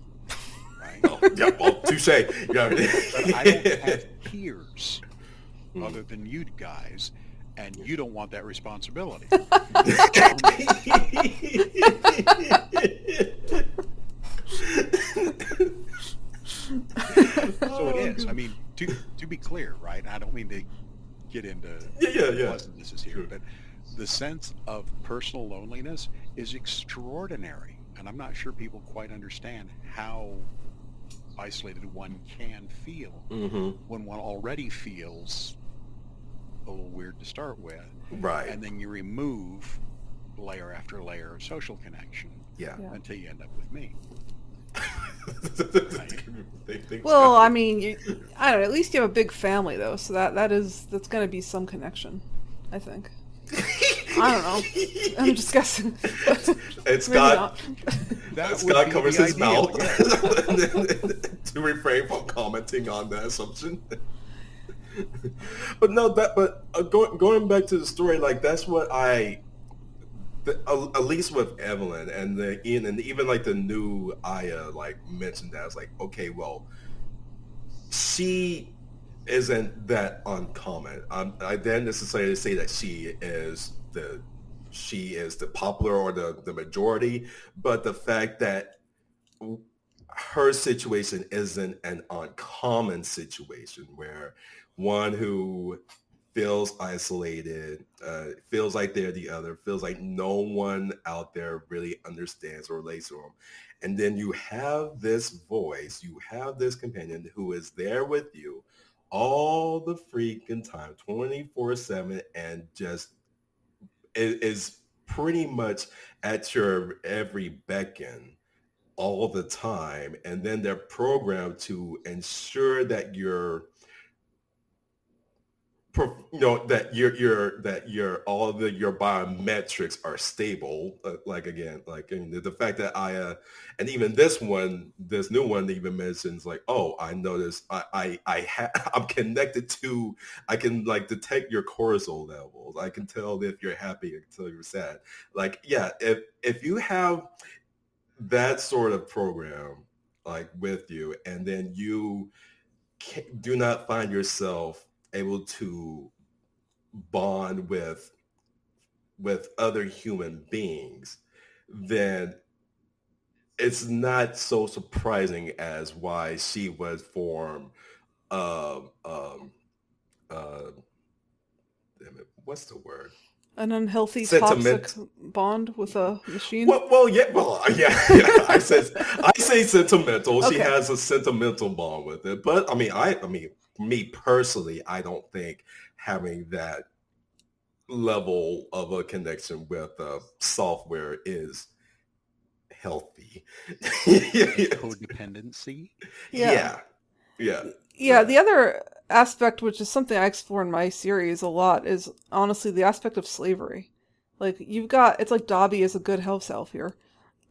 Right? Oh, yeah, well, touche. Yeah. but I don't have peers Hmm. other than you guys, and you don't want that responsibility. So Oh, it is. I mean, to to be clear, right? I don't mean to get into Yeah, yeah, yeah. pleasantnesses here, Sure. but the sense of personal loneliness is extraordinary, and I'm not sure people quite understand how isolated one can feel hmm when one already feels a little weird to start with, Right. and then you remove layer after layer of social connection yeah. Yeah. until you end up with me. well, I mean, you, I don't know. At least you have a big family, though, so that that is that's going to be some connection. I think. I don't know. I'm just guessing. it's Scott. That Scott covers his ideal, mouth yeah. to refrain from commenting on that assumption. but no, that. But uh, going going back to the story, like that's what I. The, uh, at least with Evelyn and the Ian and even like the new Aya like mentioned that I was like okay well she isn't that uncommon. Um, I didn't necessarily say that she is the she is the popular or the, the majority, but the fact that her situation isn't an uncommon situation where one who feels isolated, uh, feels like they're the other, feels like no one out there really understands or relates to them. And then you have this voice, you have this companion who is there with you all the freaking time, 24-7, and just is pretty much at your every beckon all the time. And then they're programmed to ensure that you're you know that your your that your all the your biometrics are stable uh, like again like and the, the, fact that i uh and even this one this new one even mentions like oh i noticed i i, I ha- i'm connected to i can like detect your cortisol levels. I can tell if you're happy i can tell you're sad. Like yeah if if you have that sort of program like with you and then you do not find yourself able to bond with with other human beings, then it's not so surprising as why she was formed um um uh damn it, what's the word? An unhealthy Sentiment. toxic bond with a machine. Well, well yeah, well, yeah, yeah. I said I say sentimental. Okay. She has a sentimental bond with it, but I mean, I, I mean, me personally, I don't think having that level of a connection with uh, software is healthy. Codependency. Yeah. yeah. Yeah. Yeah. The other aspect, which is something I explore in my series a lot, is honestly the aspect of slavery. Like you've got, it's like Dobby is a good house elf here.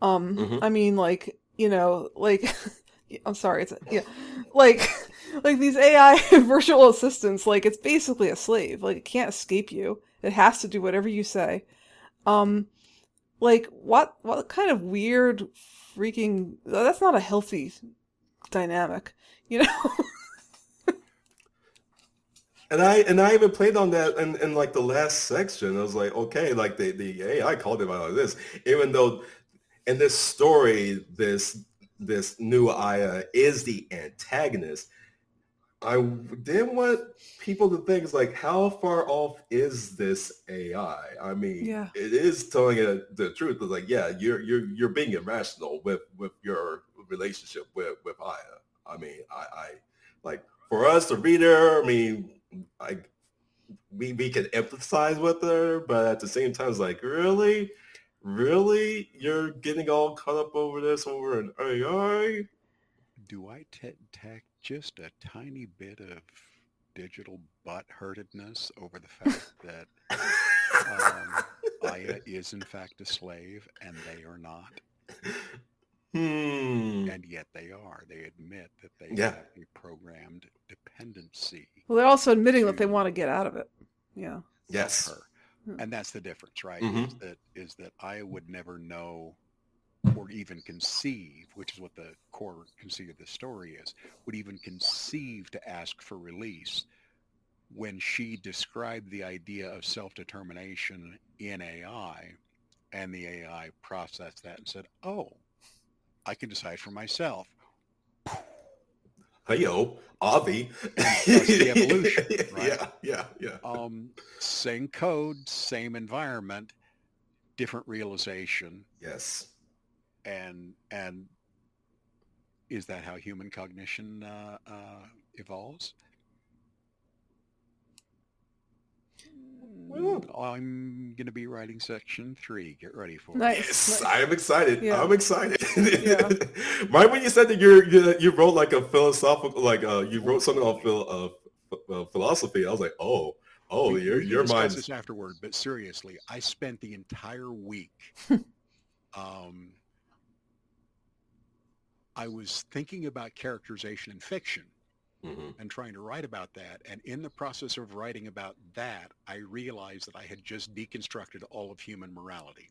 Um, mm-hmm. I mean, like you know, like I'm sorry, it's yeah, like like these AI virtual assistants, like it's basically a slave. Like it can't escape you. It has to do whatever you say. Um, like what what kind of weird freaking that's not a healthy dynamic, you know. and I and I even played on that in, in like the last section. I was like, okay, like the the AI called it out of this, even though in this story, this this new Aya is the antagonist. I didn't want people to think like, how far off is this AI? I mean, yeah. it is telling it the truth. It's like, yeah, you're you're you're being irrational with with your relationship with with Aya. I mean, I, I like for us, the reader. I mean, I we we can empathize with her, but at the same time, it's like, really, really, you're getting all caught up over this over an AI? Do I t- tack just a tiny bit of digital butt hurtedness over the fact that um, Aya is in fact a slave and they are not. Hmm. And yet they are. They admit that they yeah. have a programmed dependency. Well, they're also admitting that they want to get out of it. Yeah. Yes. Her. And that's the difference, right? Mm-hmm. Is that is that I would never know or even conceive, which is what the core conceit of the story is, would even conceive to ask for release when she described the idea of self-determination in AI and the AI processed that and said, oh, I can decide for myself. Hey yo, Avi. the evolution, right? Yeah, yeah, yeah. Um, same code, same environment, different realization. Yes and and is that how human cognition uh, uh, evolves? Well, I'm going to be writing section three. Get ready for Nice. it. Yes, nice. I am excited. Yeah. I'm excited. Yeah. right when you said that you're, you you wrote like a philosophical, like uh, you wrote something on phil, uh, uh, philosophy, I was like, oh, oh, We- your we can your discuss mind's this afterward, but seriously, I spent the entire week. um, I was thinking about characterization in fiction Mhm. and trying to write about that. And in the process of writing about that, I realized that I had just deconstructed all of human morality.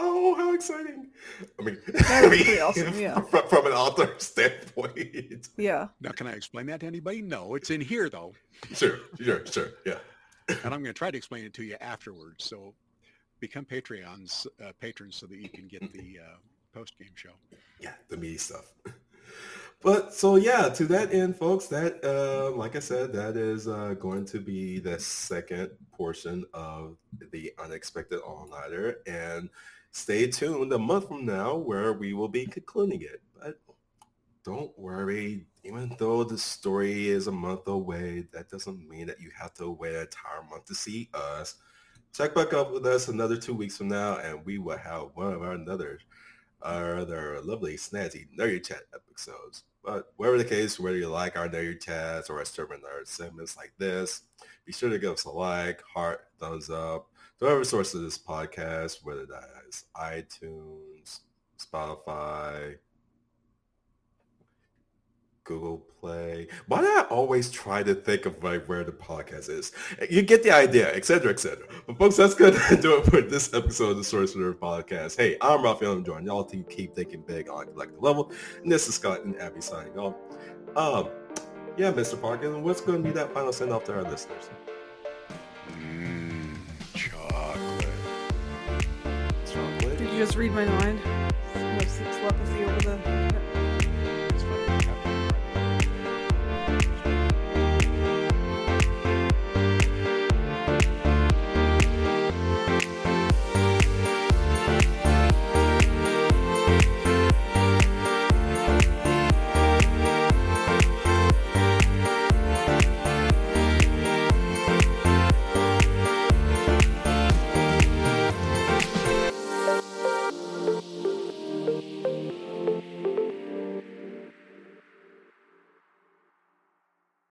Oh, how exciting! I mean, That I was mean, pretty awesome, yeah. From, from an author standpoint, Yeah. Now, can I explain that to anybody? No, it's in here though, sure, sure, sure, yeah. and I'm going to try to explain it to you afterwards. So, become Patreons uh, patrons so that you can get the uh, post game show. yeah, the meaty stuff. But so yeah, to that end, folks, that uh, like I said, that is uh, going to be the second portion of the unexpected all-nighter, and stay tuned a month from now where we will be concluding it. But don't worry, even though the story is a month away, that doesn't mean that you have to wait an entire month to see us. Check back up with us another two weeks from now, and we will have one of our another our other lovely snazzy nerdy chat episodes. But whatever the case, whether you like our nerdy chats or our Sturman Nerd segments like this, be sure to give us a like, heart, thumbs up, to whatever source of this podcast, whether that is iTunes, Spotify, Google Play. Why do I always try to think of like where the podcast is? You get the idea, etc., etc. But folks, that's gonna do it for this episode of the Source Nerd Podcast. Hey, I'm Raphael. I'm joining y'all to keep thinking big on a collective level. And this is Scott and Abby signing off. Um, yeah, Mr. Parkin, what's going to be that final send off to our listeners? Mmm, chocolate. Chocolate. Did you just read my mind? No telepathy over the.